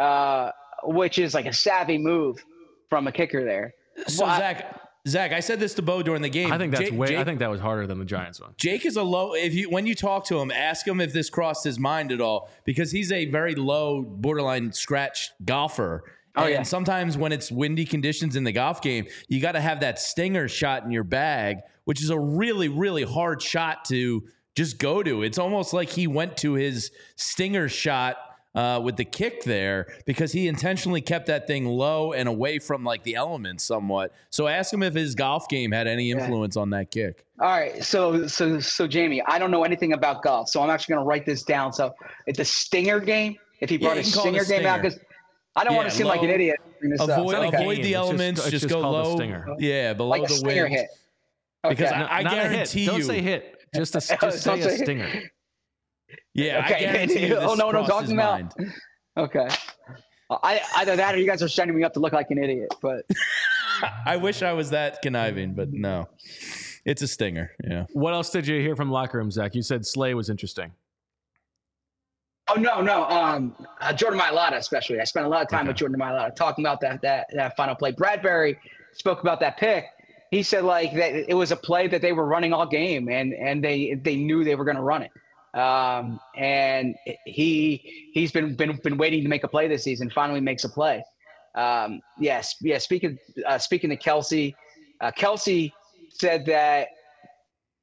uh, which is like a savvy move from a kicker there. So Well, Zach, Zach, I said this to Bo during the game. I think that's Jake, way. I think that was harder than the Giants one. Jake is a low. If you when you talk to him, ask him if this crossed his mind at all because he's a very low, borderline scratch golfer. Oh, and yeah. sometimes when it's windy conditions in the golf game, you got to have that stinger shot in your bag, which is a really, really hard shot to just go to. It's almost like he went to his stinger shot uh, with the kick there because he intentionally kept that thing low and away from like the elements somewhat. So ask him if his golf game had any influence on that kick. All right, so so so Jamie, I don't know anything about golf, so I'm actually going to write this down. So it's a stinger game. If he brought you a can call it a stinger game out, because I don't want to seem like an idiot. bringing this up. Avoid, not avoid game. the It's just- elements. it's Just, just go called a low. stinger. Yeah, below like a the stinger wind. hit. Because Okay. I- Not a hit. guarantee Don't say hit. Just a, just Don't say a say- stinger. Yeah, Okay. I guarantee you this Oh, no, no, crossed his talking about- mind. okay. I either that or you guys are setting me up to look like an idiot. But I wish I was that conniving, but no. It's a stinger. Yeah. What else did you hear from locker room, Zach? You said Slay was interesting. Oh no, no. Um, uh, Jordan Mailata, especially. I spent a lot of time Okay. with Jordan Mailata talking about that that that final play. Bradberry spoke about that pick. He said like that it was a play that they were running all game, and and they they knew they were going to run it. Um, and he he's been been been waiting to make a play this season. Finally makes a play. Um, yes, yeah. Speaking uh, speaking to Kelce, uh, Kelce said that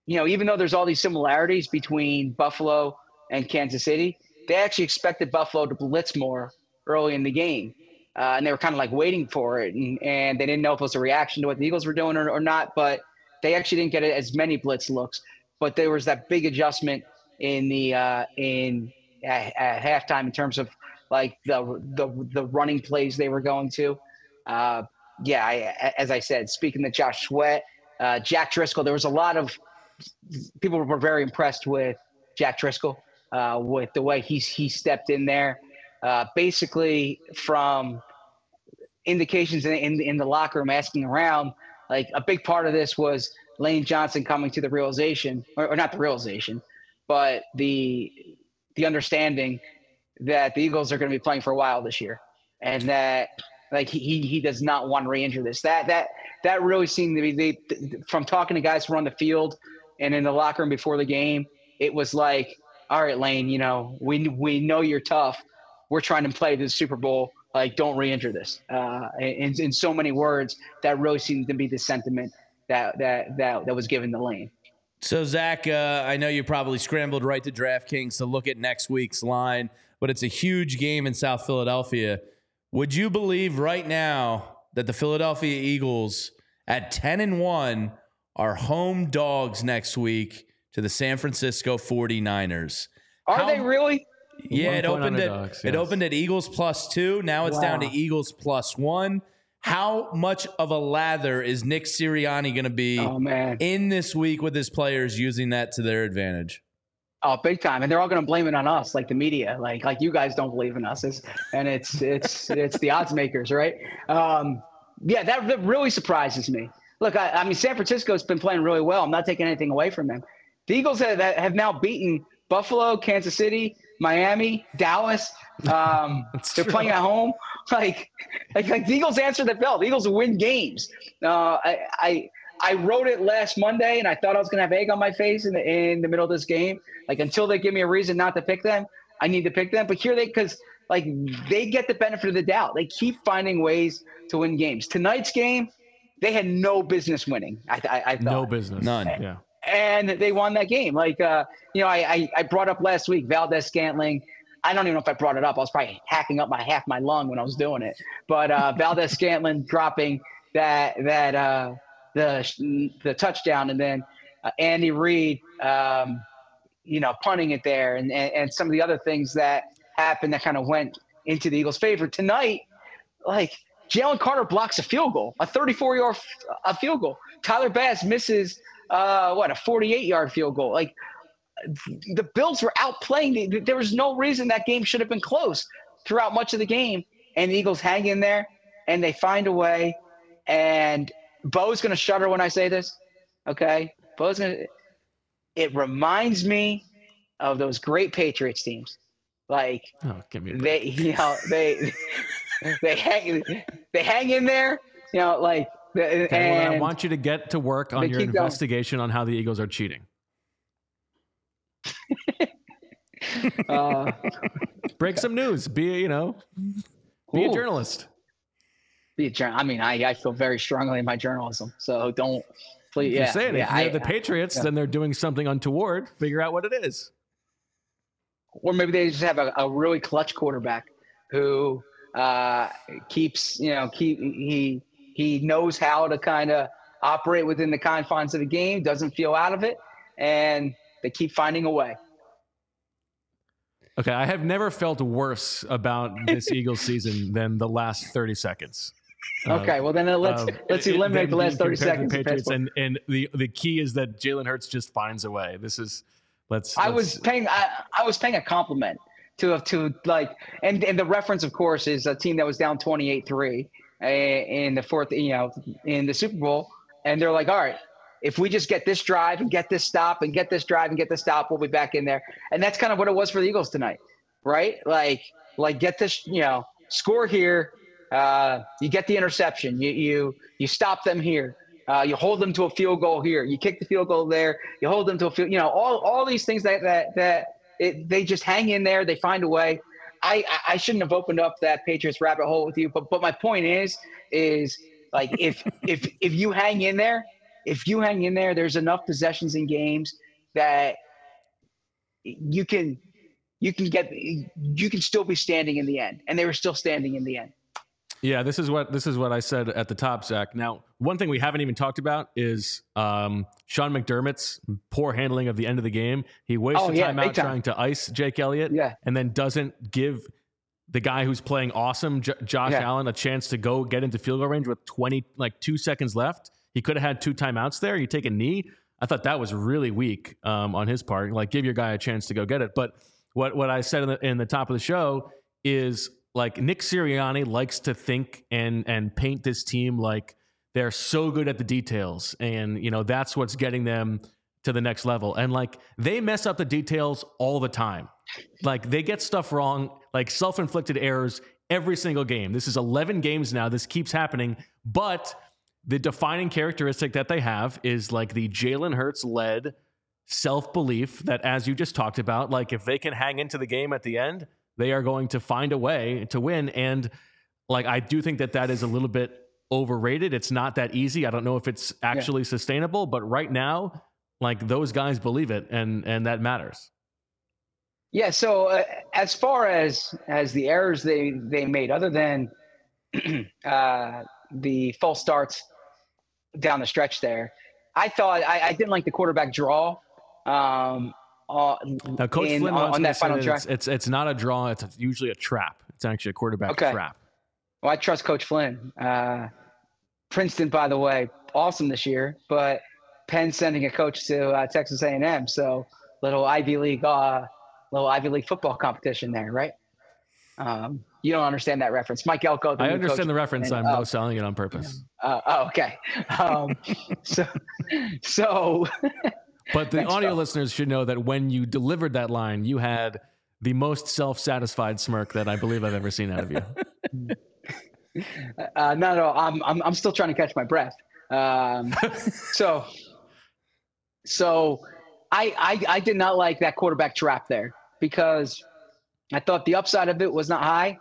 you know even though there's all these similarities between Buffalo and Kansas City, they actually expected Buffalo to blitz more early in the game. Uh, and they were kind of like waiting for it. And, and they didn't know if it was a reaction to what the Eagles were doing or, or not. But they actually didn't get as many blitz looks. But there was that big adjustment in the uh, in at, at halftime in terms of like the the the running plays they were going to. Uh, yeah, I, as I said, speaking to Josh Sweat, uh, Jack Driscoll, there was a lot of people were very impressed with Jack Driscoll uh, with the way he's he stepped in there. Uh, basically, from indications in, in in the locker room, asking around, like a big part of this was Lane Johnson coming to the realization, or, or not the realization, but the the understanding that the Eagles are going to be playing for a while this year, and that like he he, does not want to re-injure this. That that that really seemed to be the, from talking to guys who were on the field and in the locker room before the game. It was like, all right, Lane, you know, we we know you're tough. We're trying to play the Super Bowl. Like, don't re-enter this. Uh, in in so many words, that really seemed to be the sentiment that that that that was given to Lane. So, Zach, uh, I know you probably scrambled right to DraftKings to look at next week's line, but it's a huge game in South Philadelphia. Would you believe right now that the Philadelphia Eagles at 10 and 1 are home dogs next week to the San Francisco 49ers? Are How- they really? Yeah, it opened at underdogs, it opened at Eagles plus two. Now it's down to Eagles plus one. How much of a lather is Nick Sirianni going to be Oh man. in this week with his players using that to their advantage? Oh, big time, and they're all going to blame it on us, like the media, like like you guys don't believe in us, it's, and it's it's it's the odds makers, right? Um, yeah, that, that really surprises me. Look, I, I mean, San Francisco's been playing really well. I'm not taking anything away from them. The Eagles have, have now beaten Buffalo, Kansas City, Miami, Dallas. Um, they're true. playing at home. Like, like, like the Eagles answer the bell. The Eagles win games. Uh, I, I I wrote it last Monday, and I thought I was going to have egg on my face in the in the middle of this game. Like until they give me a reason not to pick them, I need to pick them. But here they because like they get the benefit of the doubt. They keep finding ways to win games. Tonight's game, they had no business winning. I I, I thought No business. None. Yeah. And they won that game. Like, uh, you know, I, I, I brought up last week Valdes-Scantling. I don't even know if I brought it up. I was probably hacking up my half my lung when I was doing it. But uh, Valdes-Scantling dropping that that uh, the the touchdown, and then uh, Andy Reid, um, you know, punting it there, and, and and some of the other things that happened that kind of went into the Eagles' favor tonight. Like Jalen Carter blocks a field goal, a 34 yard a field goal. Tyler Bass misses uh, what a 48 yard field goal. Like the Bills were outplaying. the- There was no reason that game should have been close throughout much of the game, and the Eagles hang in there and they find a way. And Bo's going to shudder when I say this. Okay, Bo's going to. It reminds me of those great Patriots teams, like Oh, they you know they they hang they hang in there you know like Okay, well, I want you to get to work on your keep going. investigation on how the Eagles are cheating. uh, Break some news. Be a, you know, be a journalist. be a jour- I mean I, I feel very strongly in my journalism so don't please You're yeah, saying yeah if they're I- the Patriots, yeah. then they're doing something untoward. Figure out what it is. or maybe they just have a, a really clutch quarterback who uh, keeps you know keep he he knows how to kind of operate within the confines of the game doesn't feel out of it and they keep finding a way Okay, I have never felt worse about this Eagles season than the last 30 seconds. okay well then let's of- let's eliminate them the last 30 seconds Patriots, and and the the key is that Jalen Hurts just finds a way. This is let's. I let's- was paying I, I was paying a compliment to to like and and the reference of course is a team that was down 28-3 uh, in the fourth you know in the Super Bowl and they're like all right if we just get this drive and get this stop and get this drive and get this stop we'll be back in there and that's kind of what it was for the Eagles tonight right? Like, like get this, you know, score here. Uh, you get the interception. You you you stop them here. Uh, you hold them to a field goal here. You kick the field goal there. You hold them to a field. You know, all all these things that that that it, they just hang in there. They find a way. I I shouldn't have opened up that Patriots rabbit hole with you, but but my point is is like if if if you hang in there, if you hang in there, there's enough possessions in games that you can you can get you can still be standing in the end, and they were still standing in the end. Yeah, this is what this is what I said at the top, Zach. Now, one thing we haven't even talked about is um, Sean McDermott's poor handling of the end of the game. He wastes oh, yeah, timeout time. trying to ice Jake Elliott, yeah. and then doesn't give the guy who's playing awesome, J- Josh yeah. Allen, a chance to go get into field goal range with twenty like two seconds left. He could have had two timeouts there. You take a knee. I thought that was really weak um, on his part. Like, give your guy a chance to go get it. But what what I said in the, in the top of the show is like Nick Sirianni likes to think and and paint this team like they're so good at the details and you know that's what's getting them to the next level. And like they mess up the details all the time. Like they get stuff wrong like self-inflicted errors every single game. This is 11 games now. This keeps happening. But the defining characteristic that they have is like the Jalen Hurts led self belief that, as you just talked about, like if they can hang into the game at the end, they are going to find a way to win. And like, I do think that that is a little bit overrated. It's not that easy. I don't know if it's actually yeah. sustainable, but right now, like those guys believe it, and and that matters. Yeah. So uh, as far as as the errors they they made, other than uh, the false starts down the stretch there, I thought I, I didn't like the quarterback draw. Um, uh, now, Coach in, Flynn on, on that final track. It's, it's, it's not a draw. It's usually a trap. It's actually a quarterback okay. trap. Well, I trust Coach Flynn. Uh, Princeton, by the way, awesome this year, but Penn sending a coach to uh, Texas A&M, so little Ivy League, uh, little Ivy League football competition there, right? Um, you don't understand that reference, Mike Elko. I understand the reference. And, I'm uh, selling it on purpose. Uh, oh, okay. Um, so, so But the audio listeners should know that when you delivered that line, you had the most self-satisfied smirk that I believe I've ever seen out of you. Uh, no, no, I'm, I'm, I'm still trying to catch my breath. Um, so, so I, I, I did not like that quarterback trap there because I thought the upside of it was not high,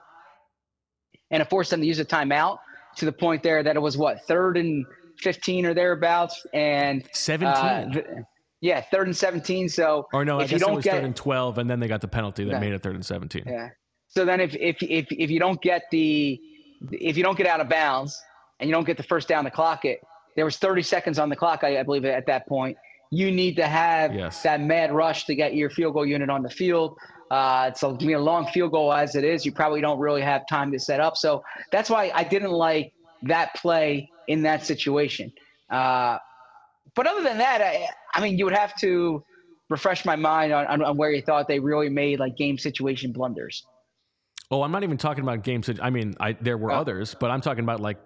and it forced them to use a timeout to the point there that it was what third and fifteen or thereabouts, and seventeen. Uh, yeah, third and 17. So, or no, I guess it was get, third and 12, and then they got the penalty that yeah. made it third and 17. Yeah. So then if, if, if, if you don't get the, if you don't get out of bounds and you don't get the first down to clock it, there was 30 seconds on the clock, I, I believe, at that point. You need to have yes. that mad rush to get your field goal unit on the field. Uh, it's a, a long field goal as it is. You probably don't really have time to set up. So that's why I didn't like that play in that situation. Uh, but other than that, I, I mean, you would have to refresh my mind on, on, on, where you thought they really made like game situation blunders. Oh, I'm not even talking about game. I mean, I, there were oh. others, but I'm talking about like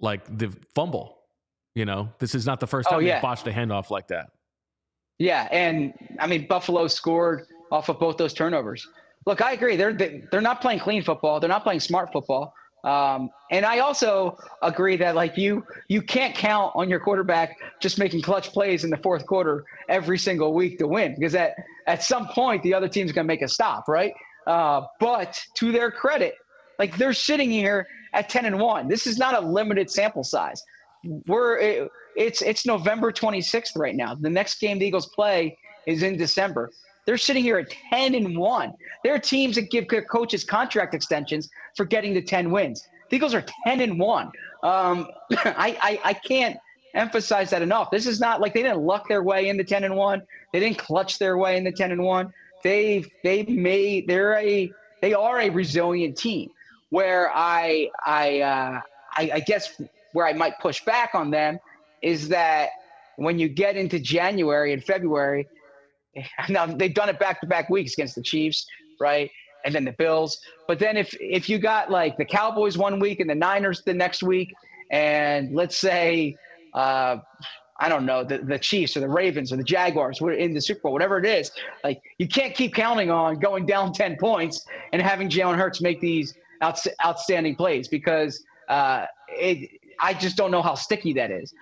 like the fumble. You know, this is not the first oh, time oh, yeah. they botched a handoff like that. Yeah, and I mean, Buffalo scored off of both those turnovers. Look, I agree. They're they're not playing clean football. They're not playing smart football. Um, and I also agree that like you you can't count on your quarterback just making clutch plays in the fourth quarter every single week to win because at at some point the other team's gonna make a stop, right? Uh, but to their credit, like they're sitting here at ten and one. This is not a limited sample size. We're it, it's it's November 26th right now. The next game the Eagles play is in December. They're sitting here at 10 and 1. There are teams that give coaches contract extensions for getting to 10 wins. The Eagles are 10 and 1. Um, I, I, I can't emphasize that enough. This is not like they didn't luck their way into 10 and 1. They didn't clutch their way into 10 and 1. They've they've made they're a they are a resilient team. Where I I uh, I, I guess where I might push back on them is that when you get into January and February, now they've done it back to back weeks against the Chiefs, right? And then the Bills. But then if if you got like the Cowboys one week and the Niners the next week, and let's say uh, I don't know, the, the Chiefs or the Ravens or the Jaguars in the Super Bowl, whatever it is. Like you can't keep counting on going down 10 points and having Jalen Hurts make these out, outstanding plays because uh, it, I just don't know how sticky that is.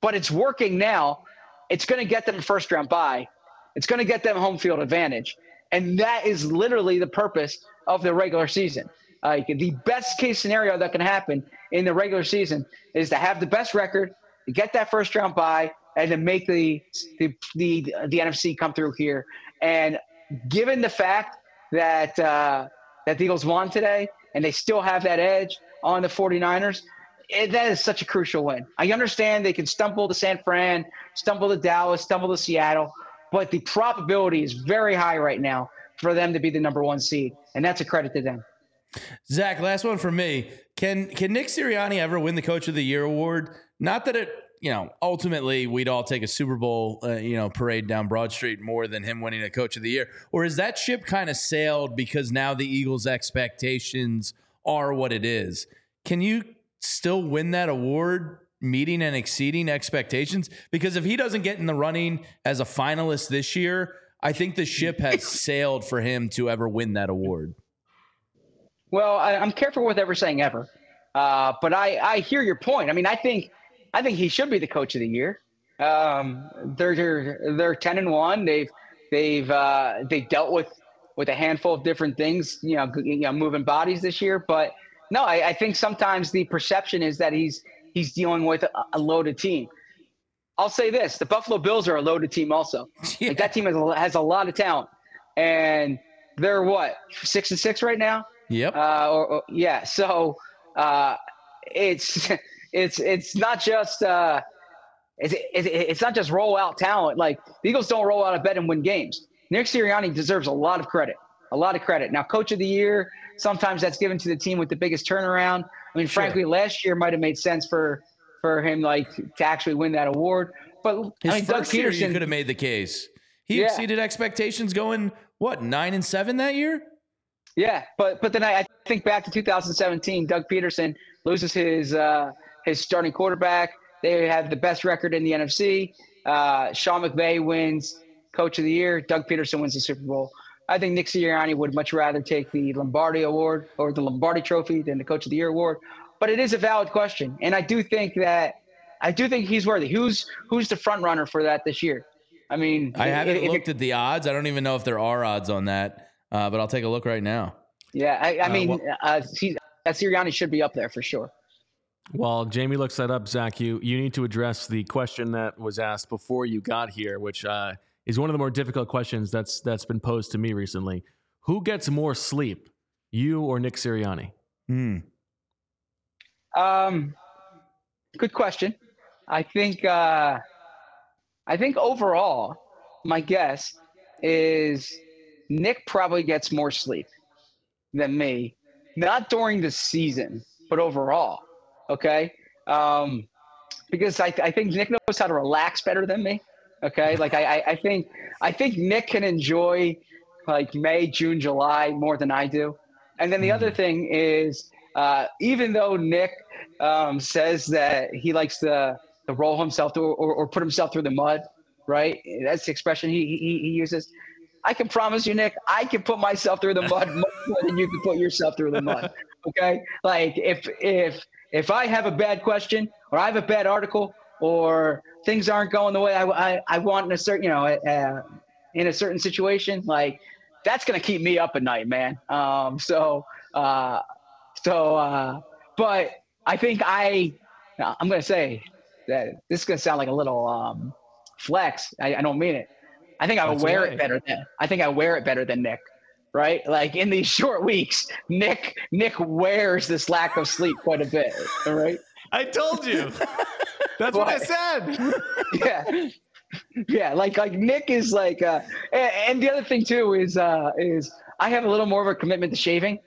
But it's working now. It's going to get them a first round bye. It's going to get them home field advantage. And that is literally the purpose of the regular season. Like the best case scenario that can happen in the regular season is to have the best record, to get that first round bye, and to make the the the, the NFC come through here. And given the fact that uh, that the Eagles won today and they still have that edge on the 49ers, it, that is such a crucial win. I understand they can stumble to San Fran, stumble to Dallas, stumble to Seattle, but the probability is very high right now for them to be the number one seed, and that's a credit to them. Zach, last one for me. Can can Nick Sirianni ever win the Coach of the Year award? Not that it, you know, ultimately we'd all take a Super Bowl, uh, you know, parade down Broad Street more than him winning a Coach of the Year, or is that ship kind of sailed because now the Eagles' expectations are what it is? Can you still win that award meeting and exceeding expectations? Because if he doesn't get in the running as a finalist this year, I think the ship has sailed for him to ever win that award. Well, I, am careful with ever saying ever, uh, but I, I hear your point. I mean, I think I think he should be the coach of the year. Um, they're, they're they're ten and one. They've they've uh, they've dealt with with a handful of different things. You know, you know, moving bodies this year. But no, I, I think sometimes the perception is that he's he's dealing with a, a loaded team. I'll say this: the Buffalo Bills are a loaded team. Also, yeah. like that team has a, has a lot of talent, and they're what six and six right now. Yep. Uh, or, or, yeah. So uh, it's it's it's not just uh, it's, it's not just roll out talent. Like the Eagles don't roll out of bed and win games. Nick Sirianni deserves a lot of credit. A lot of credit. Now, coach of the year, sometimes that's given to the team with the biggest turnaround. I mean, sure. frankly, last year might have made sense for for him like to actually win that award. But his I mean, first Doug Pederson, year, you could have made the case. He yeah. exceeded expectations, going what nine and seven that year. Yeah, but but then I, I think back to 2017. Doug Pederson loses his uh, his starting quarterback. They have the best record in the NFC. Uh, Sean McVay wins Coach of the Year. Doug Pederson wins the Super Bowl. I think Nick Sirianni would much rather take the Lombardi Award or the Lombardi Trophy than the Coach of the Year award. But it is a valid question, and I do think that I do think he's worthy. Who's who's the front runner for that this year? I mean, I haven't if, looked if at the odds. I don't even know if there are odds on that uh, but I'll take a look right now. Yeah, I, I uh, mean, well, uh, he, Sirianni should be up there for sure. Well, Jamie looks that up, Zach, you you need to address the question that was asked before you got here, which uh, is one of the more difficult questions that's that's been posed to me recently. Who gets more sleep, you or Nick Sirianni? Hmm. Um, good question. I think uh, I think overall, my guess is Nick probably gets more sleep than me, not during the season, but overall. Okay. Um, because I, I think Nick knows how to relax better than me. Okay. Like I, I think, I think Nick can enjoy like May, June, July more than I do. And then the other hmm. thing is, uh, even though Nick um, says that he likes to, to roll himself through or, or put himself through the mud, right? That's the expression he, he, he uses. I can promise you, Nick, I can put myself through the mud more than you can put yourself through the mud. Okay, like if if if I have a bad question or I have a bad article or things aren't going the way I I, I want in a certain you know uh, in a certain situation, like that's gonna keep me up at night, man. Um, so uh, so uh, but I think I I'm gonna say that this is gonna sound like a little um, flex. I, I don't mean it I think I would wear right. it better than I think I wear it better than Nick. Right? Like in these short weeks, Nick Nick wears this lack of sleep quite a bit. All right. I told you. That's what I said. yeah. Yeah, like like Nick is like uh and, and the other thing too is uh is I have a little more of a commitment to shaving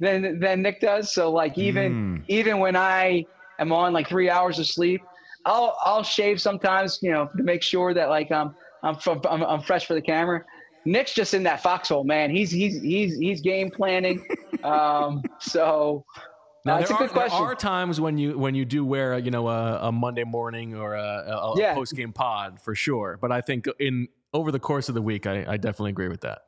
than than Nick does. So like even mm. even when I am on like three hours of sleep, I'll I'll shave sometimes, you know, to make sure that like um I'm, from, I'm, I'm fresh for the camera. Nick's just in that foxhole, man. He's he's he's he's game planning. um, so Now, there, it's a are, good there are times when you when you do wear you know a, a Monday morning or a, a, Yeah. post game pod for sure, but I think in over the course of the week, I, I definitely agree with that.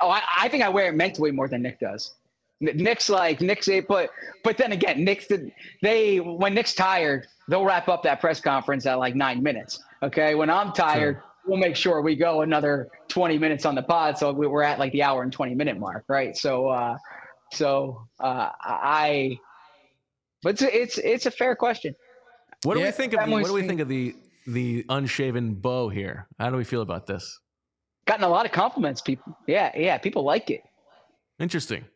Oh, I, I think I wear it mentally more than Nick does. Nick's like Nick's a but but then again, Nick's the, they when Nick's tired, they'll wrap up that press conference at like nine minutes. Okay, when I'm tired, we'll make sure we go another twenty minutes on the pod, so we- we're at like the hour and twenty minute mark, right? So, uh, so uh, I, but it's it's it's a fair question. What do Yeah, we think of the, what do we think of the the unshaven Bo here? How do we feel about this? Gotten a lot of compliments, people. Yeah, yeah, people like it. Interesting.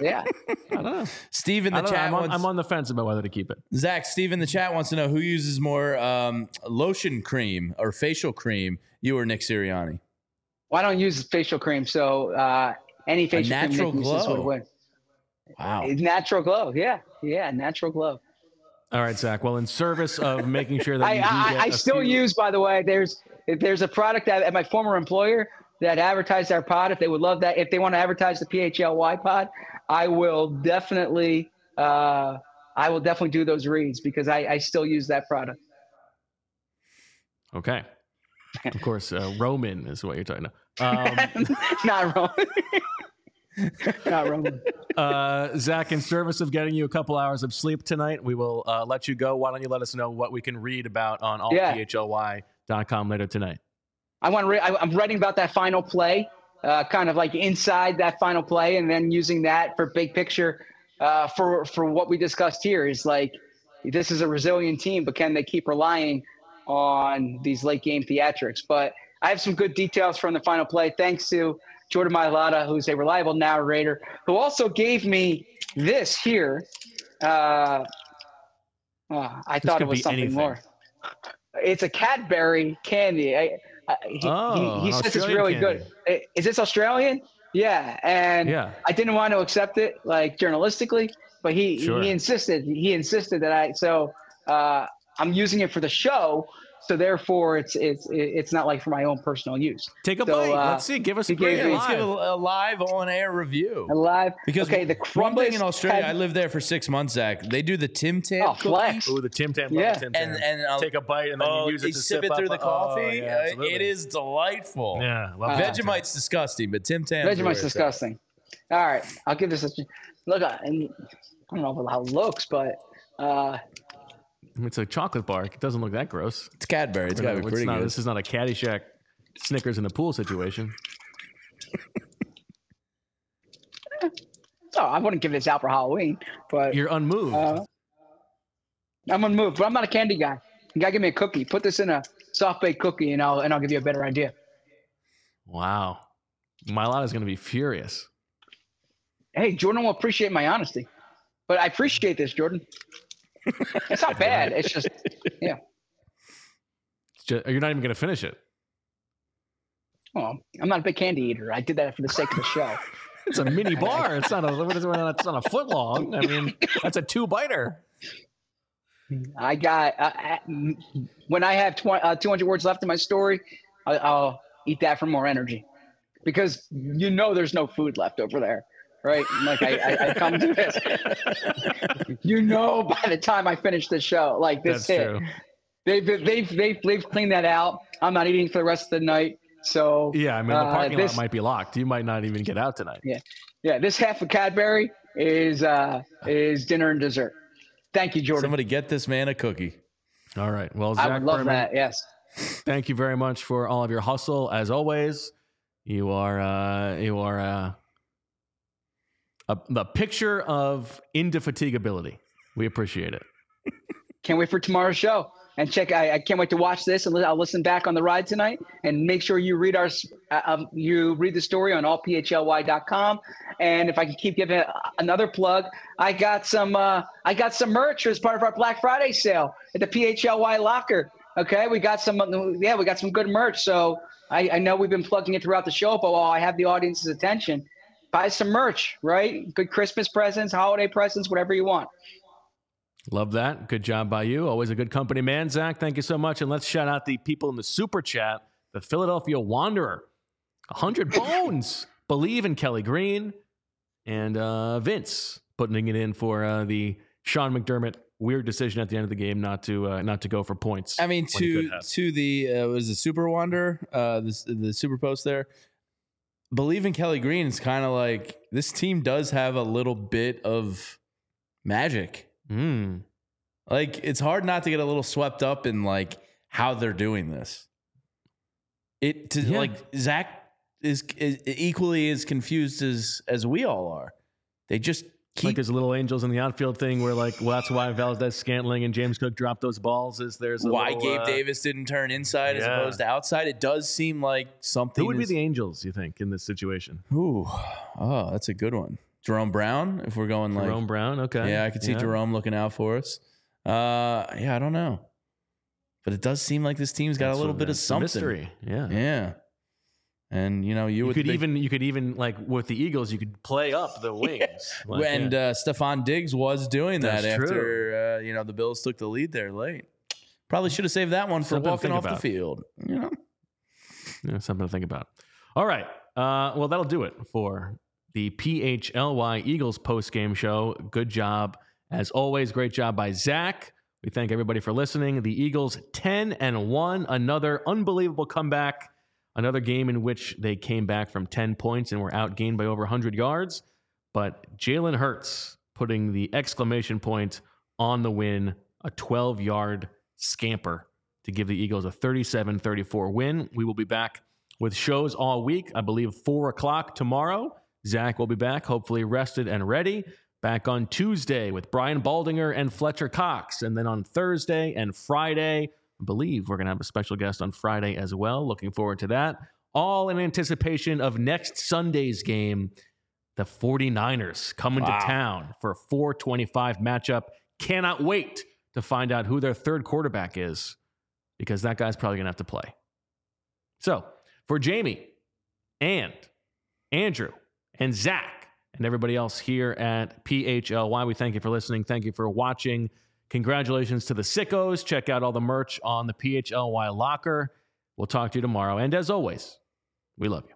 Yeah. I don't know. Steve in the chat I'm, on, wants, I'm on the fence about whether to keep it. Zach, Steve in the chat wants to know who uses more um, lotion cream or facial cream, you or Nick Sirianni? Well, I don't use facial cream, so uh, any facial natural glow. would win. Wow. Natural glow. Yeah, yeah, natural glow. All right, Zach. Well, in service of making sure that I I, I still few- use, by the way. There's there's a product that, at my former employer that advertised our pod. If they would love that, if they want to advertise the PHLY pod, I will definitely uh, I will definitely do those reads because I, I still use that product. Okay. Of course, uh, Roman is what you're talking about. Um, Not Roman. Not Roman. uh, Zach, in service of getting you a couple hours of sleep tonight, we will uh, let you go. Why don't you let us know what we can read about on allphly.com later tonight? I want to. Re- I, I'm writing about that final play, uh, kind of like inside that final play, and then using that for big picture. Uh, for for what we discussed here is like this is a resilient team, but can they keep relying on these late game theatrics? But I have some good details from the final play, thanks to Jordan Mailata, who's a reliable narrator, who also gave me this here. Uh, oh, I This thought it was something anything. more. It's a Cadbury candy. I, I, he, Oh, he, he says it's really candy. good. Is this Australian? Yeah, and Yeah. I didn't want to accept it like journalistically, but he Sure. he insisted. He insisted that I so uh, I'm using it for the show. So therefore, it's it's it's not like for my own personal use. Take a So, bite. uh, Let's see. Give us a he gave Let's give a, live. a live on air review. A live Because okay, the one thing in crumblest Australia, I had- lived there for six months, Zach. They do the Tim Tam Oh, cookie. flex. Ooh, the Tim Tam. Yeah. Tim Tam. And and uh, Take a bite and then oh, you use they it to sip sip it through up. the Oh, coffee. yeah, Uh, it is delightful. Yeah, love that. Vegemite's disgusting, but Tim Tam. Vegemite's disgusting. All right, I'll give this a look. I I don't know how it looks, but uh, It's a chocolate bar. It doesn't look that gross. It's Cadbury. It's You got to be pretty not- good. This is not a Caddyshack Snickers in the pool situation. oh, I wouldn't give this out for Halloween, but You're unmoved. Uh, I'm unmoved, but I'm not a candy guy. You gotta give me a cookie. Put this in a soft baked cookie, and I'll and I'll give you a better idea. wow. my Milana's going to be furious. Hey, Jordan will appreciate my honesty, but I appreciate this, Jordan. it's not bad. It's just yeah. It's just, you're not even going to finish it. Well, I'm not a big candy eater. I did that for the sake of the show. It's a mini bar. It's not a. what is it? It's not a foot long. I mean, that's a two biter. I got uh, uh, when I have tw- uh, 200 words left in my story, I- I'll eat that for more energy, because you know there's no food left over there, right? Like I, I, I come to this, you know, by the time I finish the show, like this That's hit, true. they've they've they've they've cleaned that out. I'm not eating for the rest of the night, so Yeah, I mean, the Uh, parking this- lot might be locked. You might not even get out tonight. Yeah, yeah, this half of Cadbury is uh is dinner and dessert. Thank you, Jordan. Somebody get this man a cookie. All right. Well, Zach I would love Berman, that. Yes. thank you very much for all of your hustle. As always, you are uh, you are uh, a, the picture of indefatigability. We appreciate it. Can't wait for tomorrow's show. And check, I, I can't wait to watch this, and I'll listen back on the ride tonight. And make sure you read our, uh, um, you read the story on allphly.com. And if I can keep giving another plug, I got some, uh, I got some merch as part of our Black Friday sale at the PHLY locker. Okay, we got some, yeah, we got some good merch. So I, I know we've been plugging it throughout the show, but while I have the audience's attention, buy some merch, right? Good Christmas presents, holiday presents, whatever you want. Love that. Good job by you. Always a good company man, Zach. Thank you so much. And let's shout out the people in the super chat. The Philadelphia Wanderer, 100 bones. Believe in Kelly Green. And uh, Vince, putting it in for uh, the Sean McDermott weird decision at the end of the game not to uh, not to go for points. I mean, to to the uh, was the Super Wonder, uh, the the Super Post there. Believe in Kelly Green is kind of like this team does have a little bit of magic. Mm. Like it's hard not to get a little swept up in like how they're doing this. It to Yeah. like Zach is, is equally as confused as as we all are. They just keep like there's little angels in the outfield thing where like well that's why Valdes-Scantling and James Cook dropped those balls is there's a why little, Gabe uh, Davis didn't turn inside as opposed to outside. It does seem like something. who would be the angels you think in this situation Ooh, oh, that's a good one. Jerome Brown, if we're going like, Jerome Brown okay yeah, I could see Jerome looking out for us. Uh, yeah, I don't know, but it does seem like this team's got That's a little bit of something. mystery yeah Yeah, and you know, you, you could think- even you could even like with the Eagles you could play up the wings Like, and yeah. uh, Stefon Diggs was doing that That's after uh, you know the Bills took the lead there late. Probably should have saved that one for Something walking off the field. You know, Yeah, something to think about. All right. Uh, well, that'll do it for the PHLY Eagles post game show. Good job. As always, great job by Zach. We thank everybody for listening. The Eagles 10 and 1, another unbelievable comeback. Another game in which they came back from 10 points and were outgained by over 100 yards. But Jalen Hurts putting the exclamation point on the win, a 12 yard scamper to give the Eagles a 37 34 win. We will be back with shows all week. I believe four o'clock tomorrow. Zach will be back, hopefully rested and ready. Back on Tuesday with Brian Baldinger and Fletcher Cox. And then on Thursday and Friday, I believe we're going to have a special guest on Friday as well. Looking forward to that. All in anticipation of next Sunday's game, the 49ers coming Wow. to town for a 425 matchup. Cannot wait to find out who their third quarterback is because that guy's probably going to have to play. So, for Jamie and Andrew and Zach and everybody else here at PHLY, we thank you for listening. Thank you for watching. Congratulations to the sickos. Check out all the merch on the PHLY locker. We'll talk to you tomorrow. And as always, we love you.